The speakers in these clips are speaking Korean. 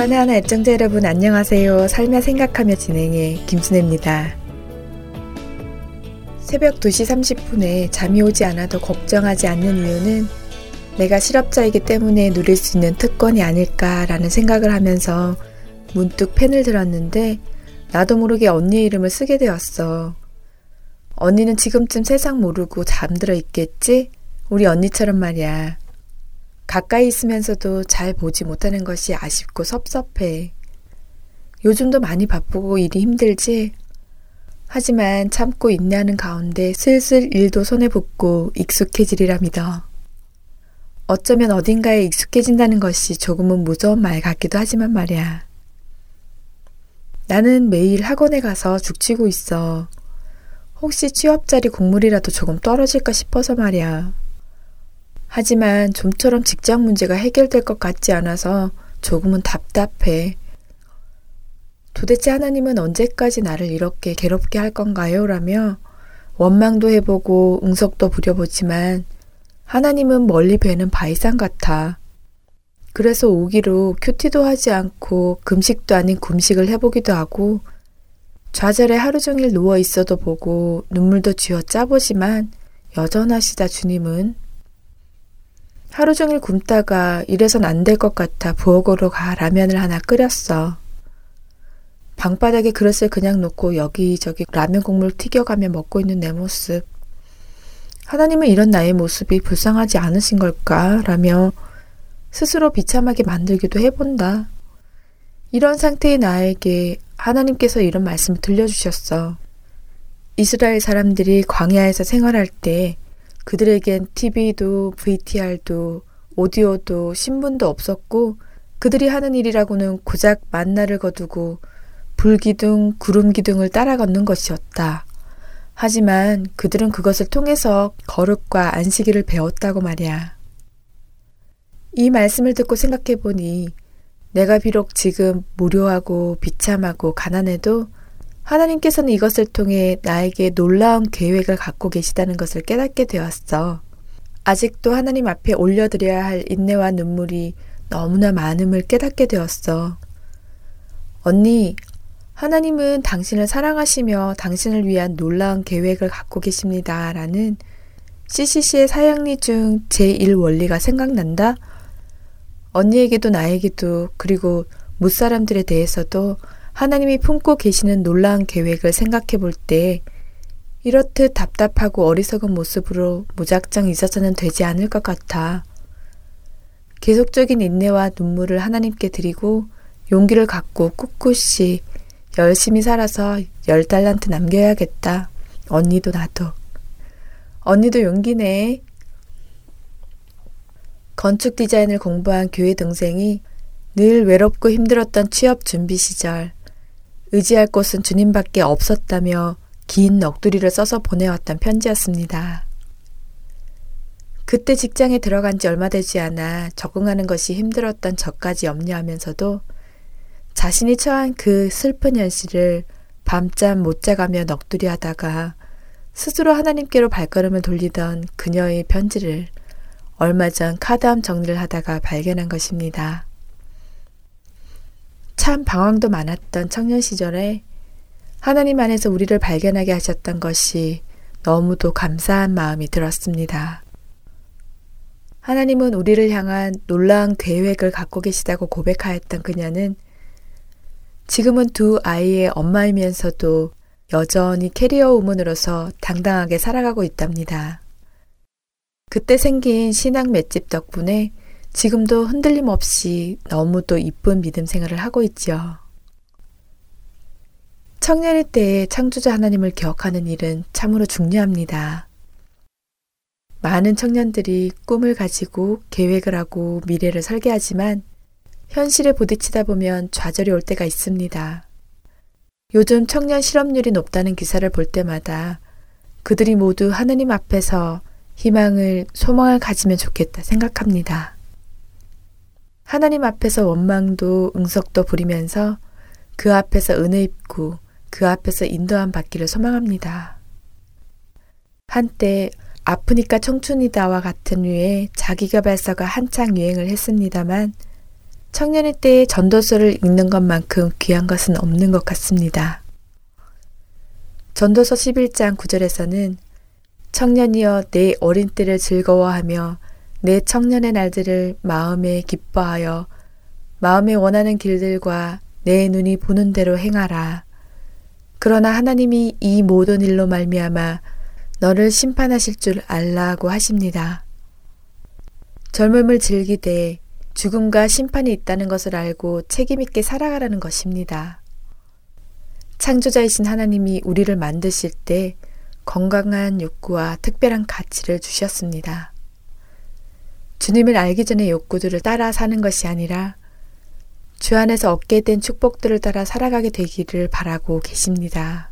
하나하나 애청자 여러분 안녕하세요. 살며 생각하며 진행해 김순혜입니다. 새벽 2시 30분에 잠이 오지 않아도 걱정하지 않는 이유는 내가 실업자이기 때문에 누릴 수 있는 특권이 아닐까라는 생각을 하면서 문득 펜을 들었는데 나도 모르게 언니의 이름을 쓰게 되었어. 언니는 지금쯤 세상 모르고 잠들어 있겠지? 우리 언니처럼 말이야. 가까이 있으면서도 잘 보지 못하는 것이 아쉽고 섭섭해. 요즘도 많이 바쁘고 일이 힘들지? 하지만 참고 인내하는 가운데 슬슬 일도 손에 붙고 익숙해지리라 믿어. 어쩌면 어딘가에 익숙해진다는 것이 조금은 무서운 말 같기도 하지만 말이야. 나는 매일 학원에 가서 죽치고 있어. 혹시 취업자리 국물이라도 조금 떨어질까 싶어서 말이야. 하지만 좀처럼 직장 문제가 해결될 것 같지 않아서 조금은 답답해. 도대체 하나님은 언제까지 나를 이렇게 괴롭게 할 건가요? 라며 원망도 해보고 응석도 부려보지만 하나님은 멀리 뵈는 바이상 같아. 그래서 오기로 큐티도 하지 않고 금식도 아닌 금식을 해보기도 하고 좌절에 하루 종일 누워 있어도 보고 눈물도 쥐어 짜보지만 여전하시다 주님은 하루 종일 굶다가 이래선 안 될 것 같아 부엌으로 가 라면을 하나 끓였어. 방바닥에 그릇을 그냥 놓고 여기저기 라면 국물 튀겨가며 먹고 있는 내 모습. 하나님은 이런 나의 모습이 불쌍하지 않으신 걸까? 라며 스스로 비참하게 만들기도 해본다. 이런 상태의 나에게 하나님께서 이런 말씀을 들려주셨어. 이스라엘 사람들이 광야에서 생활할 때 그들에겐 TV도 VTR도 오디오도 신문도 없었고 그들이 하는 일이라고는 고작 만나를 거두고 불기둥, 구름기둥을 따라 걷는 것이었다. 하지만 그들은 그것을 통해서 거룩과 안식일을 배웠다고 말이야. 이 말씀을 듣고 생각해 보니 내가 비록 지금 무료하고 비참하고 가난해도 하나님께서는 이것을 통해 나에게 놀라운 계획을 갖고 계시다는 것을 깨닫게 되었어. 아직도 하나님 앞에 올려드려야 할 인내와 눈물이 너무나 많음을 깨닫게 되었어. 언니, 하나님은 당신을 사랑하시며 당신을 위한 놀라운 계획을 갖고 계십니다. 라는 CCC의 사양리 중 제1 원리가 생각난다? 언니에게도 나에게도 그리고 무사람들에 대해서도 하나님이 품고 계시는 놀라운 계획을 생각해 볼 때 이렇듯 답답하고 어리석은 모습으로 무작정 있어서는 되지 않을 것 같아. 계속적인 인내와 눈물을 하나님께 드리고 용기를 갖고 꿋꿋이 열심히 살아서 열 달란트 남겨야겠다. 언니도 나도. 언니도 용기네. 건축 디자인을 공부한 교회 동생이 늘 외롭고 힘들었던 취업 준비 시절 의지할 곳은 주님밖에 없었다며 긴 넋두리를 써서 보내왔던 편지였습니다. 그때 직장에 들어간 지 얼마 되지 않아 적응하는 것이 힘들었던 저까지 염려하면서도 자신이 처한 그 슬픈 현실을 밤잠 못 자가며 넋두리 하다가 스스로 하나님께로 발걸음을 돌리던 그녀의 편지를 얼마 전 카드암 정리를 하다가 발견한 것입니다. 참 방황도 많았던 청년 시절에 하나님 안에서 우리를 발견하게 하셨던 것이 너무도 감사한 마음이 들었습니다. 하나님은 우리를 향한 놀라운 계획을 갖고 계시다고 고백하였던 그녀는 지금은 두 아이의 엄마이면서도 여전히 캐리어 우먼으로서 당당하게 살아가고 있답니다. 그때 생긴 신앙 맷집 덕분에 지금도 흔들림 없이 너무도 이쁜 믿음 생활을 하고 있죠. 청년의 때에 창조자 하나님을 기억하는 일은 참으로 중요합니다. 많은 청년들이 꿈을 가지고 계획을 하고 미래를 설계하지만 현실에 부딪히다 보면 좌절이 올 때가 있습니다. 요즘 청년 실업률이 높다는 기사를 볼 때마다 그들이 모두 하느님 앞에서 희망을, 소망을 가지면 좋겠다 생각합니다. 하나님 앞에서 원망도 응석도 부리면서 그 앞에서 은혜 입고 그 앞에서 인도함 받기를 소망합니다. 한때 아프니까 청춘이다와 같은 류의 자기개발서가 한창 유행을 했습니다만 청년의 때에 전도서를 읽는 것만큼 귀한 것은 없는 것 같습니다. 전도서 11장 9절에서는 청년이여 내 어린 때를 즐거워하며 내 청년의 날들을 마음에 기뻐하여 마음에 원하는 길들과 내 눈이 보는 대로 행하라. 그러나 하나님이 이 모든 일로 말미암아 너를 심판하실 줄 알라고 하십니다. 젊음을 즐기되 죽음과 심판이 있다는 것을 알고 책임있게 살아가라는 것입니다. 창조자이신 하나님이 우리를 만드실 때 건강한 욕구와 특별한 가치를 주셨습니다. 주님을 알기 전에 욕구들을 따라 사는 것이 아니라 주 안에서 얻게 된 축복들을 따라 살아가게 되기를 바라고 계십니다.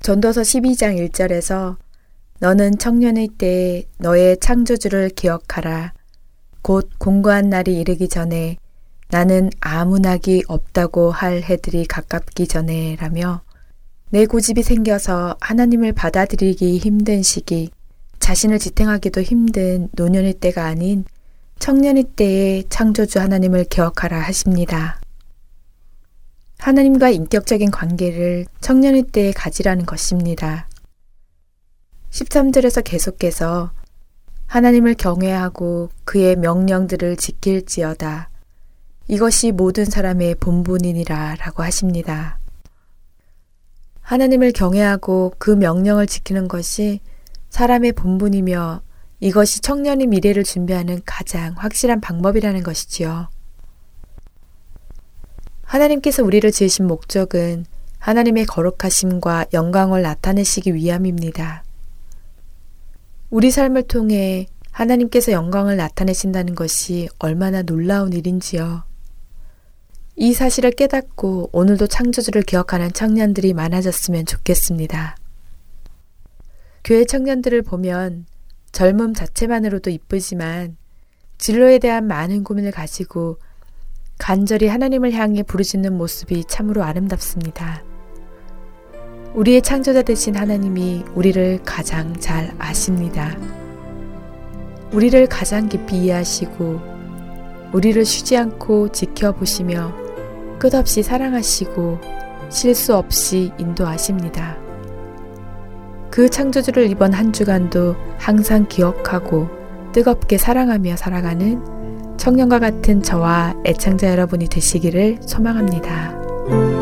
전도서 12장 1절에서 너는 청년의 때에 너의 창조주를 기억하라. 곧 공고한 날이 이르기 전에 나는 아무 낙이 없다고 할 해들이 가깝기 전에 라며 내 고집이 생겨서 하나님을 받아들이기 힘든 시기, 자신을 지탱하기도 힘든 노년의 때가 아닌 청년의 때에 창조주 하나님을 기억하라 하십니다. 하나님과 인격적인 관계를 청년의 때에 가지라는 것입니다. 13절에서 계속해서 하나님을 경외하고 그의 명령들을 지킬지어다. 이것이 모든 사람의 본분이니라 라고 하십니다. 하나님을 경외하고 그 명령을 지키는 것이 사람의 본분이며 이것이 청년의 미래를 준비하는 가장 확실한 방법이라는 것이지요. 하나님께서 우리를 지으신 목적은 하나님의 거룩하심과 영광을 나타내시기 위함입니다. 우리 삶을 통해 하나님께서 영광을 나타내신다는 것이 얼마나 놀라운 일인지요. 이 사실을 깨닫고 오늘도 창조주를 기억하는 청년들이 많아졌으면 좋겠습니다. 교회 청년들을 보면 젊음 자체만으로도 이쁘지만 진로에 대한 많은 고민을 가지고 간절히 하나님을 향해 부르짖는 모습이 참으로 아름답습니다. 우리의 창조자 되신 하나님이 우리를 가장 잘 아십니다. 우리를 가장 깊이 이해하시고 우리를 쉬지 않고 지켜보시며 끝없이 사랑하시고 실수 없이 인도하십니다. 그 창조주를 이번 한 주간도 항상 기억하고 뜨겁게 사랑하며 살아가는 청년과 같은 저와 애창자 여러분이 되시기를 소망합니다.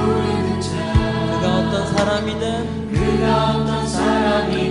그가 어떤 사람이든 그가 어떤 사람이든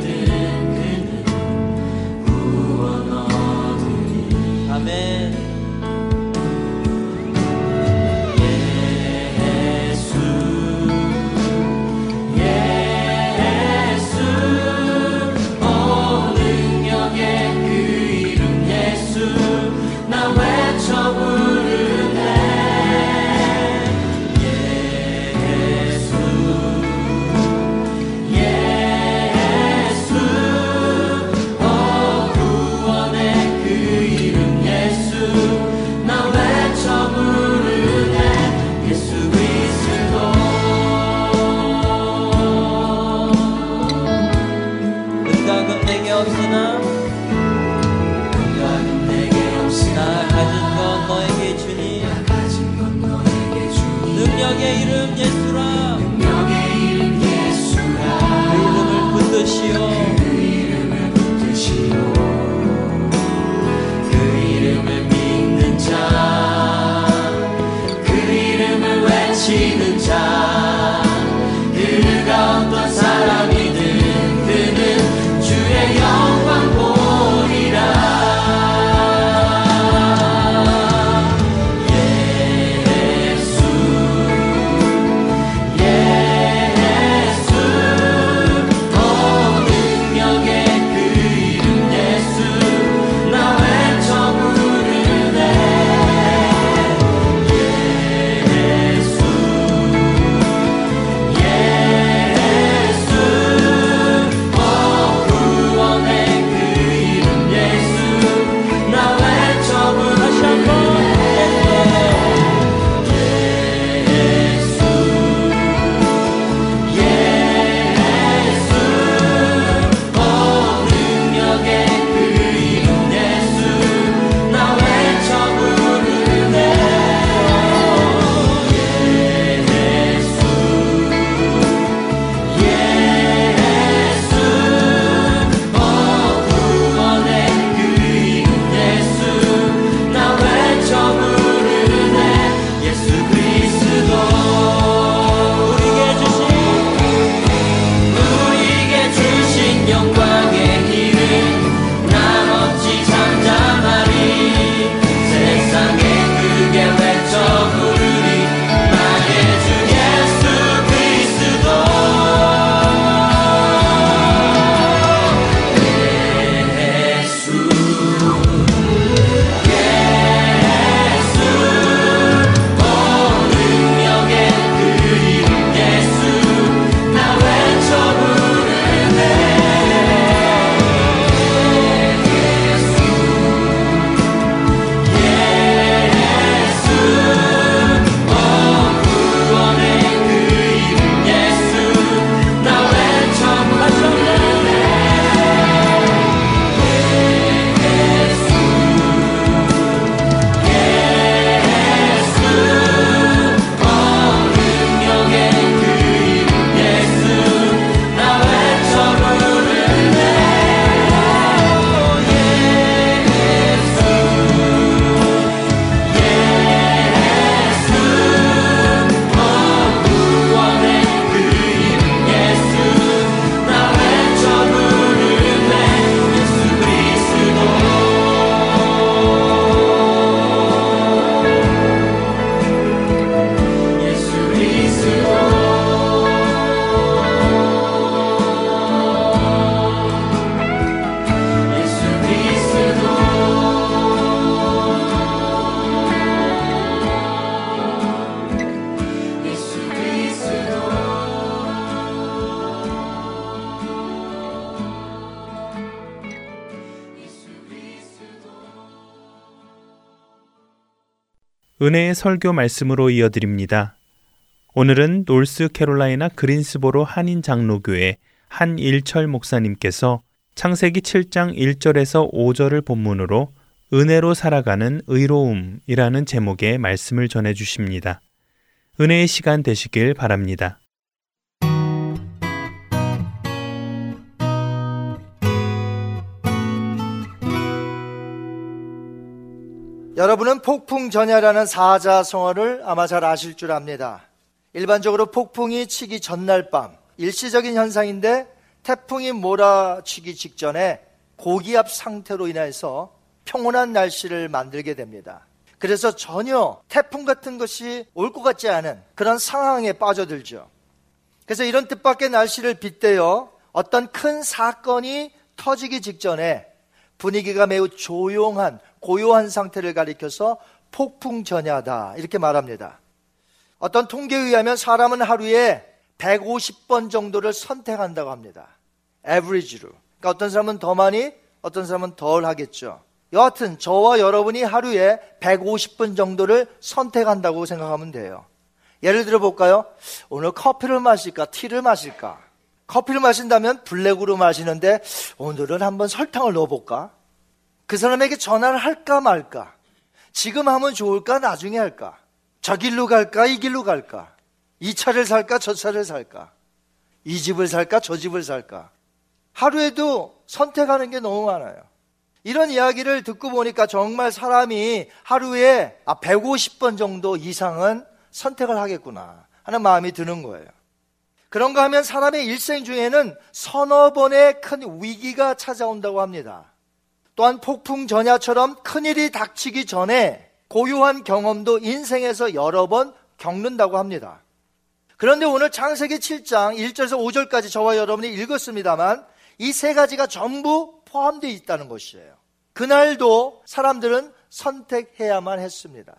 은혜의 설교 말씀으로 이어드립니다. 오늘은 노스캐롤라이나 그린스보로 한인 장로교회 한일철 목사님께서 창세기 7장 1절에서 5절을 본문으로 은혜로 살아가는 의로움이라는 제목의 말씀을 전해 주십니다. 은혜의 시간 되시길 바랍니다. 여러분은 폭풍 전야라는 사자성어를 아마 잘 아실 줄 압니다. 일반적으로 폭풍이 치기 전날 밤 일시적인 현상인데 태풍이 몰아치기 직전에 고기압 상태로 인해서 평온한 날씨를 만들게 됩니다. 그래서 전혀 태풍 같은 것이 올 것 같지 않은 그런 상황에 빠져들죠. 그래서 이런 뜻밖의 날씨를 빗대어 어떤 큰 사건이 터지기 직전에 분위기가 매우 조용한 고요한 상태를 가리켜서 폭풍 전야다 이렇게 말합니다. 어떤 통계에 의하면 사람은 하루에 150번 정도를 선택한다고 합니다. average로. 그러니까 어떤 사람은 더 많이, 어떤 사람은 덜 하겠죠. 여하튼 저와 여러분이 하루에 150분 정도를 선택한다고 생각하면 돼요. 예를 들어 볼까요? 오늘 커피를 마실까, 티를 마실까? 커피를 마신다면 블랙으로 마시는데 오늘은 한번 설탕을 넣어볼까? 그 사람에게 전화를 할까 말까? 지금 하면 좋을까? 나중에 할까? 저 길로 갈까? 이 길로 갈까? 이 차를 살까? 저 차를 살까? 이 집을 살까? 저 집을 살까? 하루에도 선택하는 게 너무 많아요. 이런 이야기를 듣고 보니까 정말 사람이 하루에 150번 아, 정도 이상은 선택을 하겠구나 하는 마음이 드는 거예요. 그런가 하면 사람의 일생 중에는 서너 번의 큰 위기가 찾아온다고 합니다. 또한 폭풍 전야처럼 큰일이 닥치기 전에 고유한 경험도 인생에서 여러 번 겪는다고 합니다. 그런데 오늘 창세기 7장 1절에서 5절까지 저와 여러분이 읽었습니다만 이 세 가지가 전부 포함되어 있다는 것이에요. 그날도 사람들은 선택해야만 했습니다.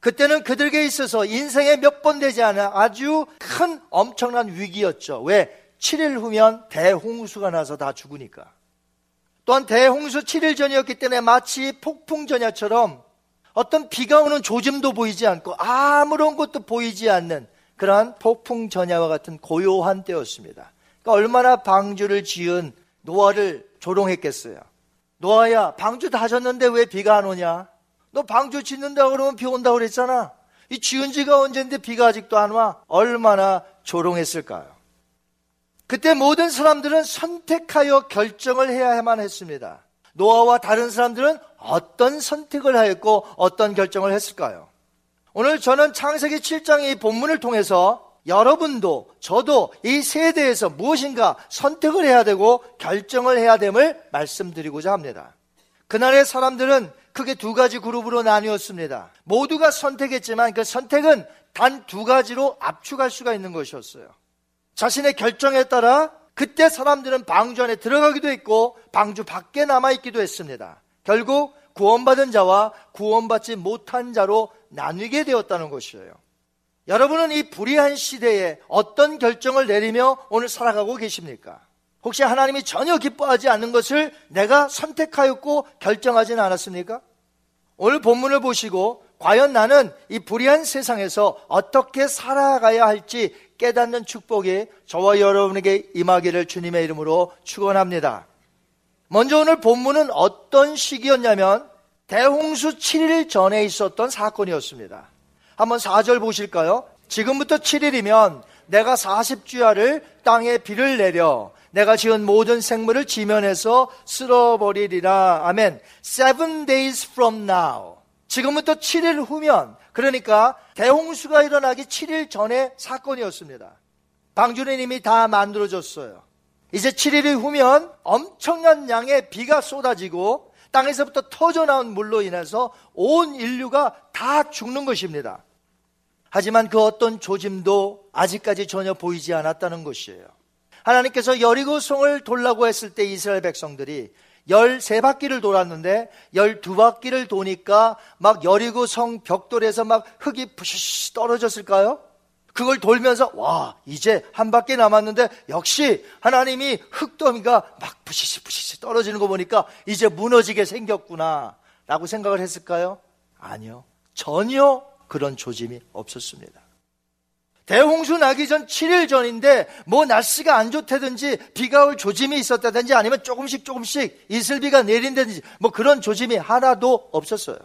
그때는 그들에게 있어서 인생에 몇 번 되지 않은 아주 큰 엄청난 위기였죠. 왜? 7일 후면 대홍수가 나서 다 죽으니까. 또한 대홍수 7일 전이었기 때문에 마치 폭풍 전야처럼 어떤 비가 오는 조짐도 보이지 않고 아무런 것도 보이지 않는 그러한 폭풍 전야와 같은 고요한 때였습니다. 그러니까 얼마나 방주를 지은 노아를 조롱했겠어요. 노아야, 방주 다 졌는데 왜 비가 안 오냐? 너 방주 짓는다 그러면 비 온다 그랬잖아. 이 지은 지가 언젠데 비가 아직도 안 와? 얼마나 조롱했을까요? 그때 모든 사람들은 선택하여 결정을 해야만 했습니다. 노아와 다른 사람들은 어떤 선택을 하였고 어떤 결정을 했을까요? 오늘 저는 창세기 7장의 본문을 통해서 여러분도 저도 이 세대에서 무엇인가 선택을 해야 되고 결정을 해야 됨을 말씀드리고자 합니다. 그날의 사람들은 크게 두 가지 그룹으로 나뉘었습니다. 모두가 선택했지만 그 선택은 단 두 가지로 압축할 수가 있는 것이었어요. 자신의 결정에 따라 그때 사람들은 방주 안에 들어가기도 했고 방주 밖에 남아 있기도 했습니다. 결국 구원받은 자와 구원받지 못한 자로 나뉘게 되었다는 것이에요. 여러분은 이 불의한 시대에 어떤 결정을 내리며 오늘 살아가고 계십니까? 혹시 하나님이 전혀 기뻐하지 않는 것을 내가 선택하였고 결정하지는 않았습니까? 오늘 본문을 보시고 과연 나는 이 불의한 세상에서 어떻게 살아가야 할지 깨닫는 축복이 저와 여러분에게 임하기를 주님의 이름으로 축원합니다. 먼저 오늘 본문은 어떤 시기였냐면 대홍수 7일 전에 있었던 사건이었습니다. 한번 4절 보실까요? 지금부터 7일이면 내가 40주야를 땅에 비를 내려 내가 지은 모든 생물을 지면에서 쓸어버리리라. 아멘. Seven days from now. 지금부터 7일 후면 그러니까 대홍수가 일어나기 7일 전에 사건이었습니다. 방주는 이미 다 만들어졌어요. 이제 7일이 후면 엄청난 양의 비가 쏟아지고 땅에서부터 터져나온 물로 인해서 온 인류가 다 죽는 것입니다. 하지만 그 어떤 조짐도 아직까지 전혀 보이지 않았다는 것이에요. 하나님께서 여리고성을 돌라고 했을 때 이스라엘 백성들이 13바퀴를 돌았는데 12바퀴를 도니까 막 여리고 성 벽돌에서 막 흙이 부시시 떨어졌을까요? 그걸 돌면서 와 이제 한 바퀴 남았는데 역시 하나님이 흙더미가 막 부시시 부시시 떨어지는 거 보니까 이제 무너지게 생겼구나 라고 생각을 했을까요? 아니요 전혀 그런 조짐이 없었습니다 대홍수 나기 전 7일 전인데 뭐 날씨가 안 좋다든지 비가 올 조짐이 있었다든지 아니면 조금씩 조금씩 이슬비가 내린다든지 뭐 그런 조짐이 하나도 없었어요.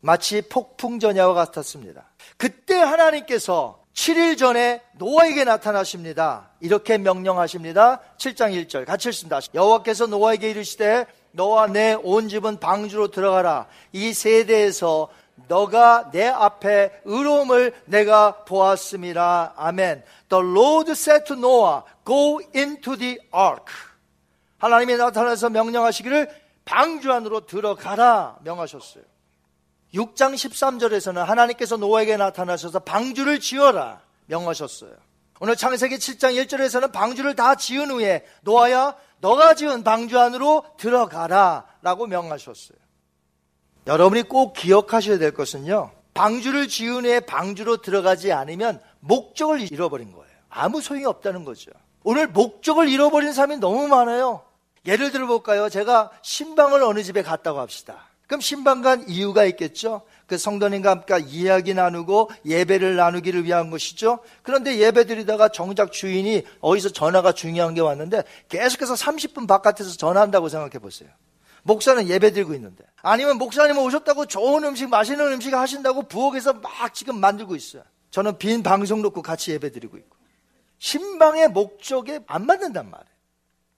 마치 폭풍 전야와 같았습니다. 그때 하나님께서 7일 전에 노아에게 나타나십니다. 이렇게 명령하십니다. 7장 1절 같이 읽습니다. 여호와께서 노아에게 이르시되 너와 내 온 집은 방주로 들어가라. 이 세대에서 너가 내 앞에 의로움을 내가 보았습니다. 아멘. The Lord said to Noah, go into the ark. 하나님이 나타나서 명령하시기를 방주 안으로 들어가라 명하셨어요. 6장 13절에서는 하나님께서 노아에게 나타나셔서 방주를 지어라 명하셨어요. 오늘 창세기 7장 1절에서는 방주를 다 지은 후에 노아야 너가 지은 방주 안으로 들어가라 라고 명하셨어요. 여러분이 꼭 기억하셔야 될 것은요. 방주를 지은 후에 방주로 들어가지 않으면 목적을 잃어버린 거예요. 아무 소용이 없다는 거죠. 오늘 목적을 잃어버린 사람이 너무 많아요. 예를 들어 볼까요? 제가 신방을 어느 집에 갔다고 합시다. 그럼 신방 간 이유가 있겠죠? 그 성도님과 함께 이야기 나누고 예배를 나누기를 위한 것이죠. 그런데 예배 드리다가 정작 주인이 어디서 전화가 중요한 게 왔는데 계속해서 30분 바깥에서 전화한다고 생각해 보세요. 목사는 예배 드리고 있는데. 아니면 목사님 오셨다고 좋은 음식, 맛있는 음식 하신다고 부엌에서 막 지금 만들고 있어요. 저는 빈 방송 놓고 같이 예배 드리고 있고. 신방의 목적에 안 맞는단 말이에요.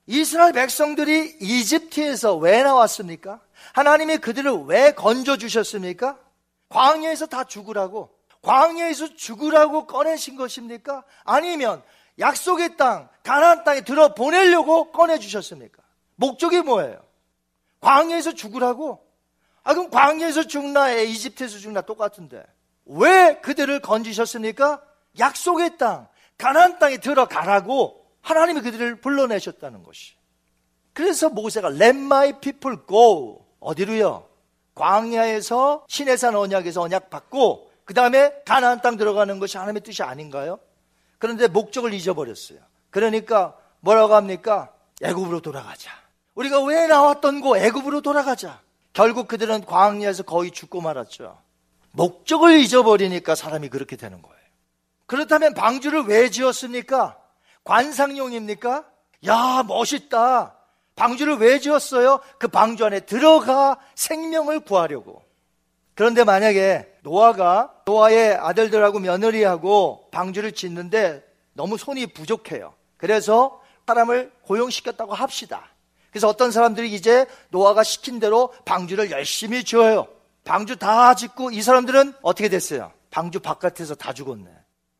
이스라엘 백성들이 이집트에서 왜 나왔습니까? 하나님이 그들을 왜 건져 주셨습니까? 광야에서 다 죽으라고 광야에서 죽으라고 꺼내신 것입니까? 아니면 약속의 땅, 가나안 땅에 들어 보내려고 꺼내 주셨습니까? 목적이 뭐예요? 광야에서 죽으라고? 아 그럼 광야에서 죽나 이집트에서 죽나 똑같은데 왜 그들을 건지셨습니까? 약속의 땅, 가나안 땅에 들어가라고 하나님이 그들을 불러내셨다는 것이. 그래서 모세가 Let my people go 어디로요? 광야에서 신해산 언약에서 언약 받고 그 다음에 가나안 땅 들어가는 것이 하나님의 뜻이 아닌가요? 그런데 목적을 잊어버렸어요. 그러니까 뭐라고 합니까? 애굽으로 돌아가자. 우리가 왜 나왔던 곳 애굽으로 돌아가자. 결국 그들은 광야에서 거의 죽고 말았죠. 목적을 잊어버리니까 사람이 그렇게 되는 거예요. 그렇다면 방주를 왜 지었습니까? 관상용입니까? 야, 멋있다. 방주를 왜 지었어요? 그 방주 안에 들어가 생명을 구하려고. 그런데 만약에 노아가 노아의 아들들하고 며느리하고 방주를 짓는데 너무 손이 부족해요. 그래서 사람을 고용시켰다고 합시다. 그래서 어떤 사람들이 이제 노아가 시킨 대로 방주를 열심히 지어요. 방주 다 짓고 이 사람들은 어떻게 됐어요? 방주 바깥에서 다 죽었네.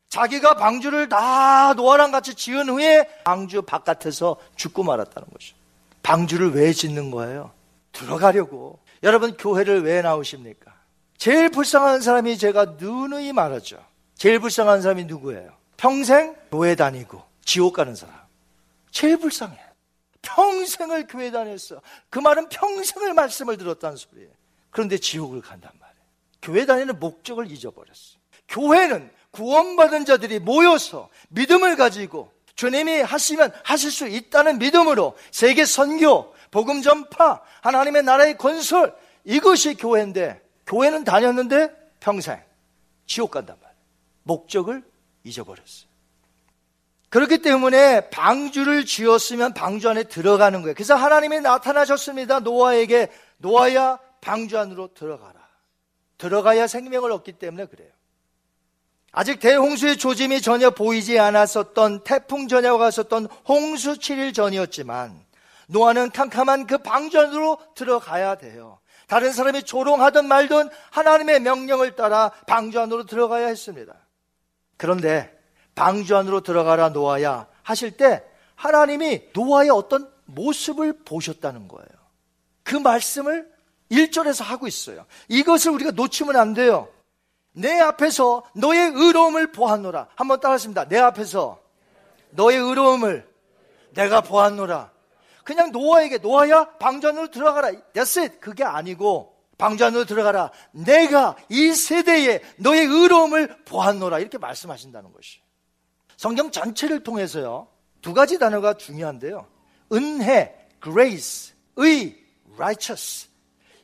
자기가 방주를 다 노아랑 같이 지은 후에 방주 바깥에서 죽고 말았다는 거죠. 방주를 왜 짓는 거예요? 들어가려고. 여러분, 교회를 왜 나오십니까? 제일 불쌍한 사람이 제가 누누이 말하죠. 제일 불쌍한 사람이 누구예요? 평생 교회 다니고 지옥 가는 사람. 제일 불쌍해. 평생을 교회 다녔어. 그 말은 평생을 말씀을 들었다는 소리예요. 그런데 지옥을 간단 말이에요. 교회 다니는 목적을 잊어버렸어. 교회는 구원받은 자들이 모여서 믿음을 가지고 주님이 하시면 하실 수 있다는 믿음으로 세계 선교, 복음 전파, 하나님의 나라의 건설 이것이 교회인데 교회는 다녔는데 평생 지옥 간단 말이에요. 목적을 잊어버렸어요. 그렇기 때문에 방주를 지었으면 방주 안에 들어가는 거예요. 그래서 하나님이 나타나셨습니다. 노아에게 노아야 방주 안으로 들어가라. 들어가야 생명을 얻기 때문에 그래요. 아직 대홍수의 조짐이 전혀 보이지 않았었던 태풍 전야와 같았던 홍수 7일 전이었지만 노아는 캄캄한 그 방주 안으로 들어가야 돼요. 다른 사람이 조롱하든 말든 하나님의 명령을 따라 방주 안으로 들어가야 했습니다. 그런데 방주 안으로 들어가라 노아야 하실 때 하나님이 노아의 어떤 모습을 보셨다는 거예요. 그 말씀을 1절에서 하고 있어요. 이것을 우리가 놓치면 안 돼요. 내 앞에서 너의 의로움을 보았노라. 한번 따라하십니다. 내 앞에서 너의 의로움을 내가 보았노라. 그냥 노아에게 노아야 방주 안으로 들어가라. That's it. 그게 아니고 방주 안으로 들어가라. 내가 이 세대에 너의 의로움을 보았노라. 이렇게 말씀하신다는 것이. 성경 전체를 통해서요. 두 가지 단어가 중요한데요. 은혜, grace, 의, righteous.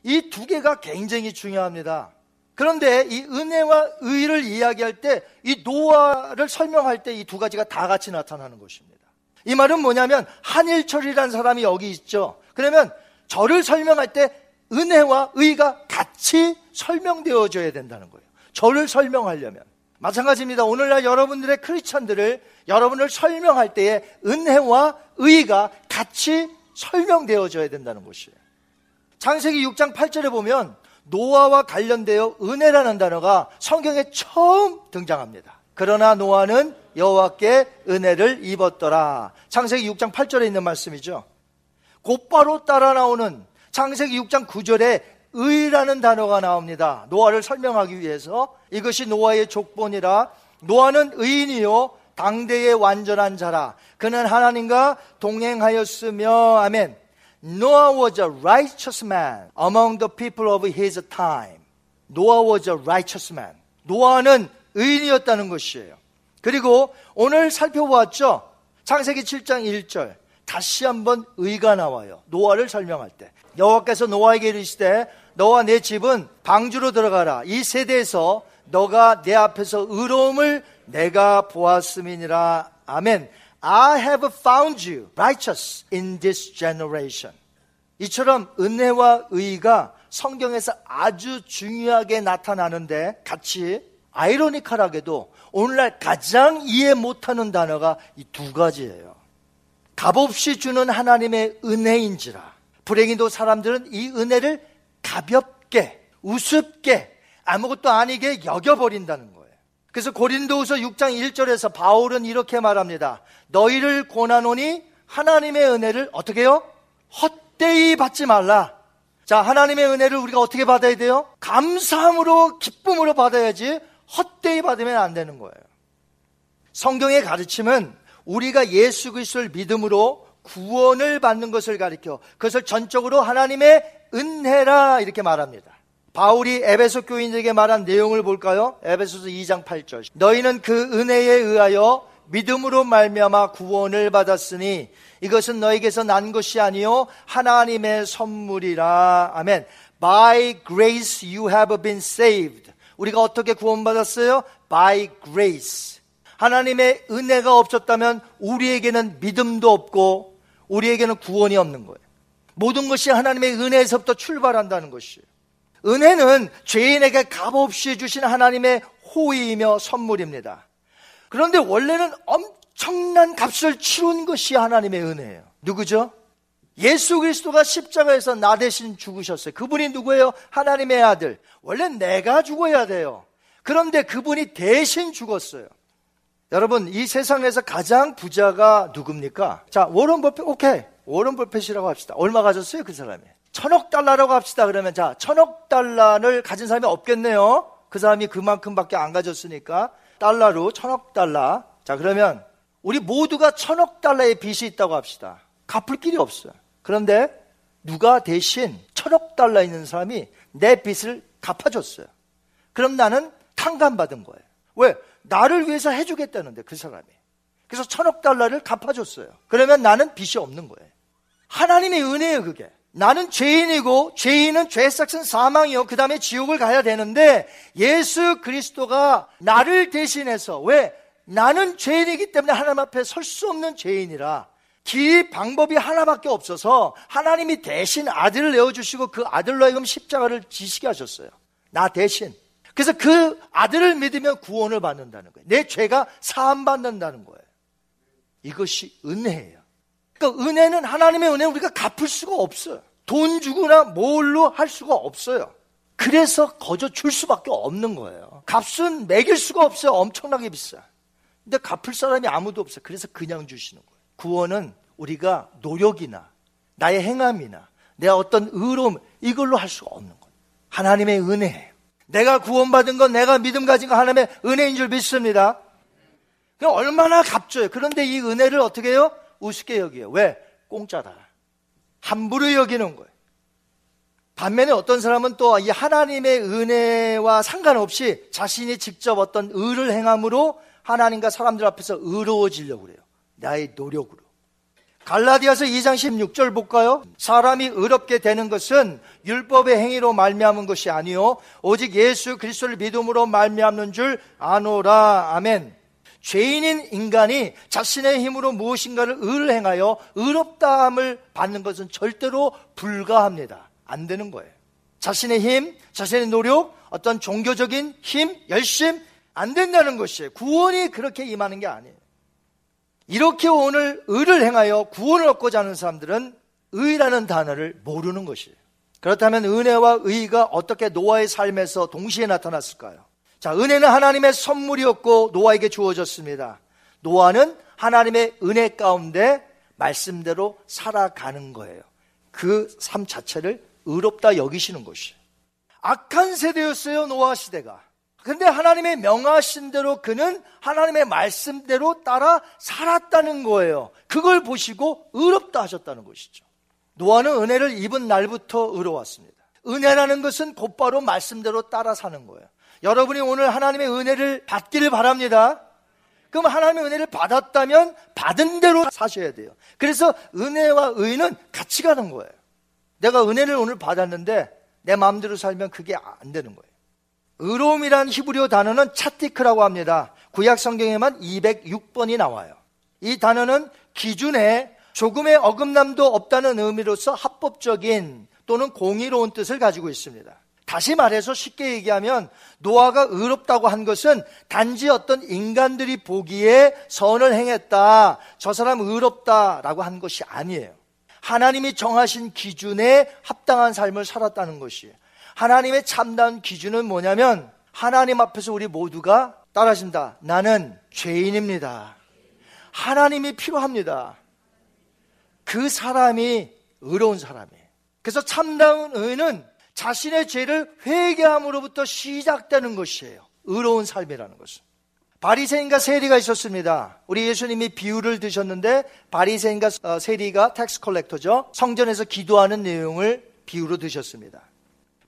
이 두 개가 굉장히 중요합니다. 그런데 이 은혜와 의를 이야기할 때 이 노아를 설명할 때 이 두 가지가 다 같이 나타나는 것입니다. 이 말은 뭐냐면 한일철이라는 사람이 여기 있죠. 그러면 저를 설명할 때 은혜와 의가 같이 설명되어져야 된다는 거예요. 저를 설명하려면. 마찬가지입니다. 오늘날 여러분들의 크리스천들을 여러분을 설명할 때에 은혜와 의가 같이 설명되어져야 된다는 것이에요. 창세기 6장 8절에 보면 노아와 관련되어 은혜라는 단어가 성경에 처음 등장합니다. 그러나 노아는 여호와께 은혜를 입었더라. 창세기 6장 8절에 있는 말씀이죠. 곧바로 따라 나오는 창세기 6장 9절에 의라는 단어가 나옵니다. 노아를 설명하기 위해서 이것이 노아의 족본이라 노아는 의인이요 당대의 완전한 자라 그는 하나님과 동행하였으며 아멘. Noah was a righteous man among the people of his time. Noah was a righteous man. 노아는 의인이었다는 것이에요. 그리고 오늘 살펴보았죠. 창세기 7장 1절. 다시 한번 의가 나와요. 노아를 설명할 때. 여호와께서 노아에게 이르시되 너와 내 집은 방주로 들어가라. 이 세대에서 너가 내 앞에서 의로움을 내가 보았음이니라. 아멘. I have found you righteous in this generation. 이처럼 은혜와 의가 성경에서 아주 중요하게 나타나는데 같이 아이러니컬하게도 오늘날 가장 이해 못하는 단어가 이 두 가지예요. 값없이 주는 하나님의 은혜인지라. 불행히도 사람들은 이 은혜를 가볍게, 우습게, 아무것도 아니게 여겨버린다는 거예요. 그래서 고린도후서 6장 1절에서 바울은 이렇게 말합니다. 너희를 고난오니 하나님의 은혜를 어떻게 해요? 헛되이 받지 말라. 자, 하나님의 은혜를 우리가 어떻게 받아야 돼요? 감사함으로, 기쁨으로 받아야지 헛되이 받으면 안 되는 거예요. 성경의 가르침은 우리가 예수 그리스도를 믿음으로 구원을 받는 것을 가리켜 그것을 전적으로 하나님의 은혜라 이렇게 말합니다. 바울이 에베소 교인들에게 말한 내용을 볼까요? 에베소서 2장 8절. 너희는 그 은혜에 의하여 믿음으로 말미암아 구원을 받았으니 이것은 너에게서 난 것이 아니요 하나님의 선물이라. 아멘. By grace you have been saved. 우리가 어떻게 구원받았어요? By grace. 하나님의 은혜가 없었다면 우리에게는 믿음도 없고 우리에게는 구원이 없는 거예요. 모든 것이 하나님의 은혜에서부터 출발한다는 것이에요. 은혜는 죄인에게 값없이 주신 하나님의 호의이며 선물입니다. 그런데 원래는 엄청난 값을 치룬 것이 하나님의 은혜예요. 누구죠? 예수 그리스도가 십자가에서 나 대신 죽으셨어요. 그분이 누구예요? 하나님의 아들. 원래 내가 죽어야 돼요. 그런데 그분이 대신 죽었어요. 여러분, 이 세상에서 가장 부자가 누굽니까? 자, 워런 버핏, 오케이. 워런 버핏이라고 합시다. 얼마 가졌어요, 그 사람이? 천억 달러라고 합시다. 그러면 자, 천억 달러를 가진 사람이 없겠네요. 그 사람이 그만큼밖에 안 가졌으니까. 달러로 천억 달러. 자, 그러면 우리 모두가 천억 달러의 빚이 있다고 합시다. 갚을 길이 없어요. 그런데 누가 대신 천억 달러 있는 사람이 내 빚을 갚아줬어요. 그럼 나는 탕감받은 거예요. 왜? 나를 위해서 해주겠다는데 그 사람이. 그래서 천억 달러를 갚아줬어요. 그러면 나는 빚이 없는 거예요. 하나님의 은혜예요, 그게. 나는 죄인이고 죄인은 죄 삭은 사망이요. 그 다음에 지옥을 가야 되는데 예수 그리스도가 나를 대신해서 왜? 나는 죄인이기 때문에 하나님 앞에 설 수 없는 죄인이라 길 방법이 하나밖에 없어서 하나님이 대신 아들을 내어주시고 그 아들로 하여금 십자가를 지시게 하셨어요. 나 대신. 그래서 그 아들을 믿으면 구원을 받는다는 거예요. 내 죄가 사함받는다는 거예요. 이것이 은혜예요. 그러니까 은혜는 하나님의 은혜 우리가 갚을 수가 없어요. 돈 주거나 뭘로 할 수가 없어요. 그래서 거저 줄 수밖에 없는 거예요. 값은 매길 수가 없어요. 엄청나게 비싸. 근데 갚을 사람이 아무도 없어요. 그래서 그냥 주시는 거예요. 구원은 우리가 노력이나 나의 행함이나 내 어떤 의로움 이걸로 할 수가 없는 거예요. 하나님의 은혜예요. 내가 구원받은 건 내가 믿음 가진 건 하나님의 은혜인 줄 믿습니다. 그럼 얼마나 값져요. 그런데 이 은혜를 어떻게 해요? 우습게 여기요. 왜? 공짜다. 함부로 여기는 거예요. 반면에 어떤 사람은 또 이 하나님의 은혜와 상관없이 자신이 직접 어떤 의를 행함으로 하나님과 사람들 앞에서 의로워지려고 그래요. 나의 노력으로. 갈라디아서 2장 16절 볼까요? 사람이 의롭게 되는 것은 율법의 행위로 말미암은 것이 아니요 오직 예수 그리스도를 믿음으로 말미암는 줄 아노라. 아멘. 죄인인 인간이 자신의 힘으로 무엇인가를 의를 행하여 의롭다함을 받는 것은 절대로 불가합니다. 안 되는 거예요. 자신의 힘, 자신의 노력, 어떤 종교적인 힘, 열심 안 된다는 것이에요. 구원이 그렇게 임하는 게 아니에요. 이렇게 오늘 의를 행하여 구원을 얻고자 하는 사람들은 의라는 단어를 모르는 것이에요. 그렇다면 은혜와 의가 어떻게 노아의 삶에서 동시에 나타났을까요? 자, 은혜는 하나님의 선물이었고 노아에게 주어졌습니다. 노아는 하나님의 은혜 가운데 말씀대로 살아가는 거예요. 그 삶 자체를 의롭다 여기시는 것이에요. 악한 세대였어요, 노아 시대가. 근데 하나님의 명하신 대로 그는 하나님의 말씀대로 따라 살았다는 거예요. 그걸 보시고 의롭다 하셨다는 것이죠. 노아는 은혜를 입은 날부터 의로웠습니다. 은혜라는 것은 곧바로 말씀대로 따라 사는 거예요. 여러분이 오늘 하나님의 은혜를 받기를 바랍니다. 그럼 하나님의 은혜를 받았다면 받은 대로 사셔야 돼요. 그래서 은혜와 의는 같이 가는 거예요. 내가 은혜를 오늘 받았는데 내 마음대로 살면 그게 안 되는 거예요. 의로움이란 히브리어 단어는 차티크라고 합니다. 구약 성경에만 206번이 나와요. 이 단어는 기준에 조금의 어긋남도 없다는 의미로서 합법적인 또는 공의로운 뜻을 가지고 있습니다. 다시 말해서 쉽게 얘기하면 노아가 의롭다고 한 것은 단지 어떤 인간들이 보기에 선을 행했다. 저 사람 의롭다라고 한 것이 아니에요. 하나님이 정하신 기준에 합당한 삶을 살았다는 것이에요. 하나님의 참다운 기준은 뭐냐면 하나님 앞에서 우리 모두가 따라진다. 나는 죄인입니다. 하나님이 필요합니다. 그 사람이 의로운 사람이에요. 그래서 참다운 의는 자신의 죄를 회개함으로부터 시작되는 것이에요. 의로운 삶이라는 것은. 바리새인과 세리가 있었습니다. 우리 예수님이 비유를 드셨는데 바리새인과 어, 세리가 tax collector죠. 성전에서 기도하는 내용을 비유로 드셨습니다.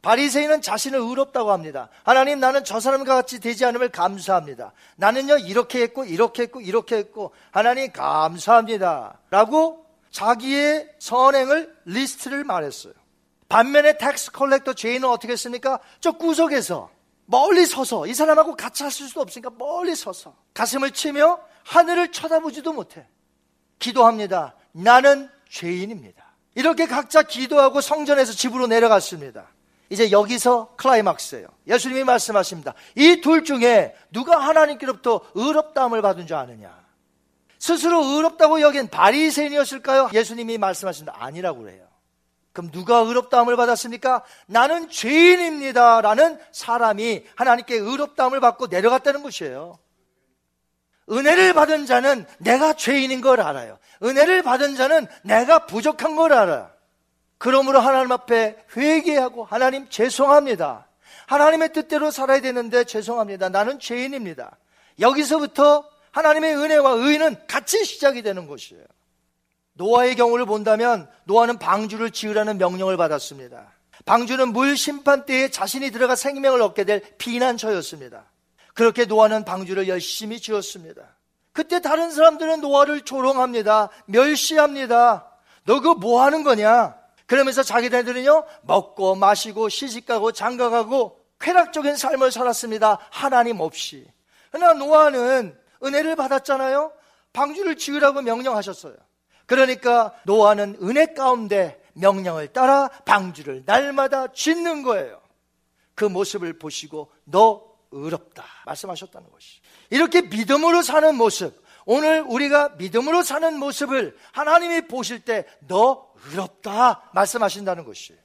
바리새인은 자신을 의롭다고 합니다. 하나님 나는 저 사람과 같이 되지 않음을 감사합니다. 나는요 이렇게 했고 이렇게 했고 이렇게 했고 하나님 감사합니다. 라고 자기의 선행을 리스트를 말했어요. 반면에 tax collector 죄인은 어떻게 했습니까? 저 구석에서 멀리 서서 이 사람하고 같이 할 수도 없으니까 멀리 서서 가슴을 치며 하늘을 쳐다보지도 못해. 기도합니다. 나는 죄인입니다. 이렇게 각자 기도하고 성전에서 집으로 내려갔습니다. 이제 여기서 클라이막스예요. 예수님이 말씀하십니다. 이 둘 중에 누가 하나님께로부터 의롭다함을 받은 줄 아느냐? 스스로 의롭다고 여긴 바리새인이었을까요? 예수님이 말씀하신다. 아니라고 그래요. 그럼 누가 의롭다함을 받았습니까? 나는 죄인입니다. 라는 사람이 하나님께 의롭다함을 받고 내려갔다는 것이에요. 은혜를 받은 자는 내가 죄인인 걸 알아요. 은혜를 받은 자는 내가 부족한 걸 알아요. 그러므로 하나님 앞에 회개하고 하나님 죄송합니다. 하나님의 뜻대로 살아야 되는데 죄송합니다. 나는 죄인입니다. 여기서부터 하나님의 은혜와 의는 같이 시작이 되는 것이에요. 노아의 경우를 본다면 노아는 방주를 지으라는 명령을 받았습니다. 방주는 물 심판 때에 자신이 들어가 생명을 얻게 될 피난처였습니다. 그렇게 노아는 방주를 열심히 지었습니다. 그때 다른 사람들은 노아를 조롱합니다. 멸시합니다. 너 그거 뭐 하는 거냐? 그러면서 자기네들은요, 먹고 마시고 시집가고 장가가고 쾌락적인 삶을 살았습니다. 하나님 없이. 그러나 노아는 은혜를 받았잖아요? 방주를 지으라고 명령하셨어요. 그러니까 노아는 은혜 가운데 명령을 따라 방주를 날마다 짓는 거예요. 그 모습을 보시고 너 의롭다 말씀하셨다는 것이. 이렇게 믿음으로 사는 모습, 오늘 우리가 믿음으로 사는 모습을 하나님이 보실 때 너 의롭다 말씀하신다는 것이에요.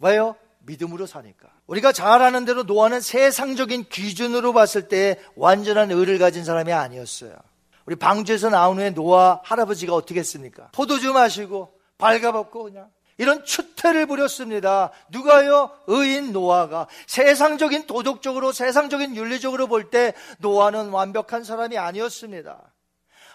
왜요? 믿음으로 사니까. 우리가 잘 아는 대로 노아는 세상적인 기준으로 봤을 때 완전한 의를 가진 사람이 아니었어요. 우리 방주에서 나온 후에 노아 할아버지가 어떻게 했습니까? 포도주 마시고 발가벗고 그냥 이런 추태를 부렸습니다. 누가요? 의인 노아가 세상적인 도덕적으로 세상적인 윤리적으로 볼 때 노아는 완벽한 사람이 아니었습니다.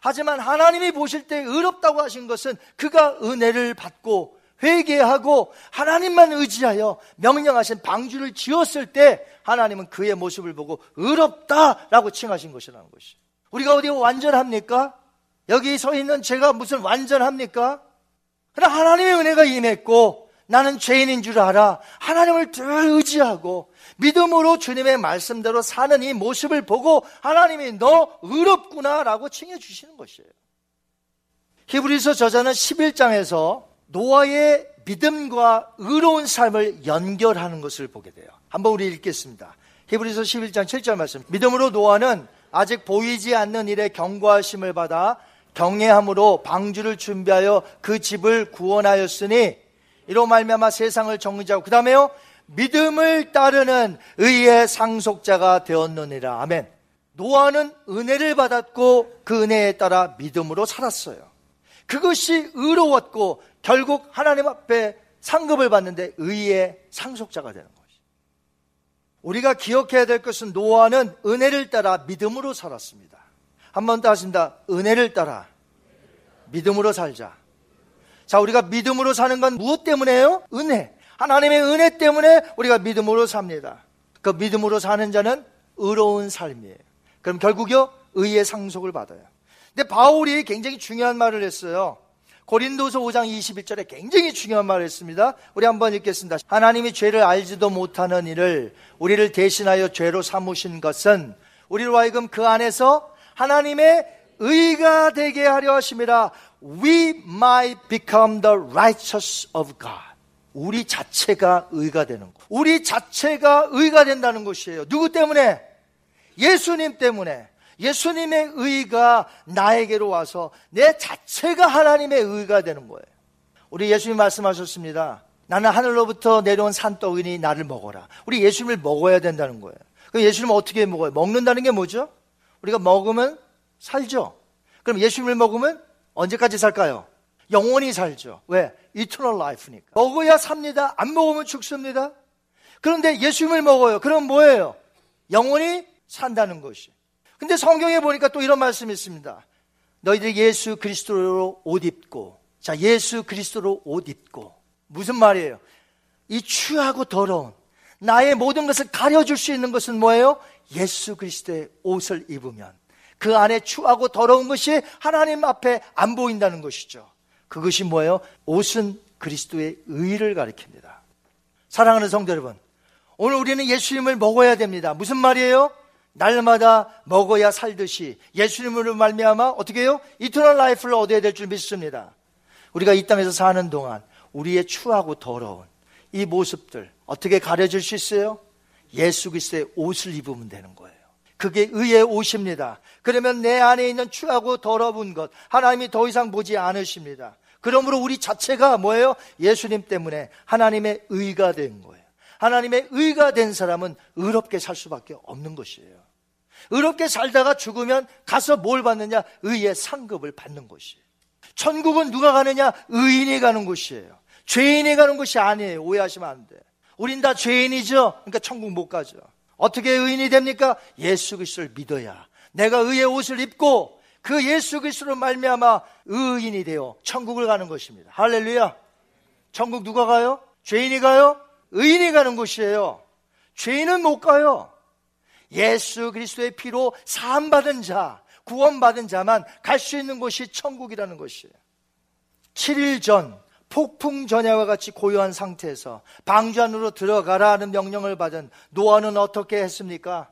하지만 하나님이 보실 때 의롭다고 하신 것은 그가 은혜를 받고 회개하고 하나님만 의지하여 명령하신 방주를 지었을 때 하나님은 그의 모습을 보고 의롭다라고 칭하신 것이라는 것이. 우리가 어디 완전합니까? 여기 서 있는 제가 무슨 완전합니까? 그러나 하나님의 은혜가 임했고 나는 죄인인 줄 알아. 하나님을 늘 의지하고 믿음으로 주님의 말씀대로 사는 이 모습을 보고 하나님이 너 의롭구나라고 칭해 주시는 것이에요. 히브리서 저자는 11장에서 노아의 믿음과 의로운 삶을 연결하는 것을 보게 돼요. 한번 우리 읽겠습니다. 히브리서 11장 7절 말씀. 믿음으로 노아는 아직 보이지 않는 일에 경고하심을 받아 경외함으로 방주를 준비하여 그 집을 구원하였으니 이로 말미암아 세상을 정리하고 그 다음에요 믿음을 따르는 의의 상속자가 되었느니라 아멘. 노아는 은혜를 받았고 그 은혜에 따라 믿음으로 살았어요. 그것이 의로웠고 결국 하나님 앞에 상급을 받는데 의의 상속자가 되는. 우리가 기억해야 될 것은 노아는 은혜를 따라 믿음으로 살았습니다. 한 번 더 하신다. 은혜를 따라 믿음으로 살자. 자, 우리가 믿음으로 사는 건 무엇 때문에요? 은혜. 하나님의 은혜 때문에 우리가 믿음으로 삽니다. 그 믿음으로 사는 자는 의로운 삶이에요. 그럼 결국요, 의의 상속을 받아요. 근데 바울이 굉장히 중요한 말을 했어요. 고린도서 5장 21절에 굉장히 중요한 말을 했습니다. 우리 한번 읽겠습니다. 하나님이 죄를 알지도 못하는 이를 우리를 대신하여 죄로 삼으신 것은 우리로 하여금 그 안에서 하나님의 의가 되게 하려 하심이라 we might become the righteous of God. 우리 자체가 의가 되는 것. 우리 자체가 의가 된다는 것이에요. 누구 때문에? 예수님 때문에. 예수님의 의가 나에게로 와서 내 자체가 하나님의 의가 되는 거예요. 우리 예수님 말씀하셨습니다. 나는 하늘로부터 내려온 산떡이니 나를 먹어라. 우리 예수님을 먹어야 된다는 거예요. 그럼 예수님 어떻게 먹어요? 먹는다는 게 뭐죠? 우리가 먹으면 살죠. 그럼 예수님을 먹으면 언제까지 살까요? 영원히 살죠. 왜? 이터널 라이프니까. 먹어야 삽니다. 안 먹으면 죽습니다. 그런데 예수님을 먹어요. 그럼 뭐예요? 영원히 산다는 것이. 근데 성경에 보니까 또 이런 말씀이 있습니다. 너희들 예수 그리스도로 옷 입고, 자, 예수 그리스도로 옷 입고. 무슨 말이에요? 이 추하고 더러운 나의 모든 것을 가려줄 수 있는 것은 뭐예요? 예수 그리스도의 옷을 입으면 그 안에 추하고 더러운 것이 하나님 앞에 안 보인다는 것이죠. 그것이 뭐예요? 옷은 그리스도의 의를 가리킵니다. 사랑하는 성도 여러분, 오늘 우리는 예수님을 먹어야 됩니다. 무슨 말이에요? 날마다 먹어야 살듯이 예수님으로 말미암아 어떻게 해요? eternal life를 얻어야 될 줄 믿습니다. 우리가 이 땅에서 사는 동안 우리의 추하고 더러운 이 모습들 어떻게 가려질 수 있어요? 예수 그리스도의 옷을 입으면 되는 거예요. 그게 의의 옷입니다. 그러면 내 안에 있는 추하고 더러운 것 하나님이 더 이상 보지 않으십니다. 그러므로 우리 자체가 뭐예요? 예수님 때문에 하나님의 의가 된 거예요. 하나님의 의가 된 사람은 의롭게 살 수밖에 없는 것이에요. 의롭게 살다가 죽으면 가서 뭘 받느냐? 의의 상급을 받는 것이에요. 천국은 누가 가느냐? 의인이 가는 곳이에요. 죄인이 가는 곳이 아니에요. 오해하시면 안 돼. 우린 다 죄인이죠. 그러니까 천국 못 가죠. 어떻게 의인이 됩니까? 예수 그리스도를 믿어야. 내가 의의 옷을 입고 그 예수 그리스도로 말미암아 의인이 되어 천국을 가는 것입니다. 할렐루야. 천국 누가 가요? 죄인이 가요? 의인이 가는 곳이에요. 죄인은 못 가요. 예수 그리스도의 피로 사함 받은 자, 구원 받은 자만 갈 수 있는 곳이 천국이라는 것이에요. 7일 전 폭풍 전야와 같이 고요한 상태에서 방주 안으로 들어가라는 명령을 받은 노아는 어떻게 했습니까?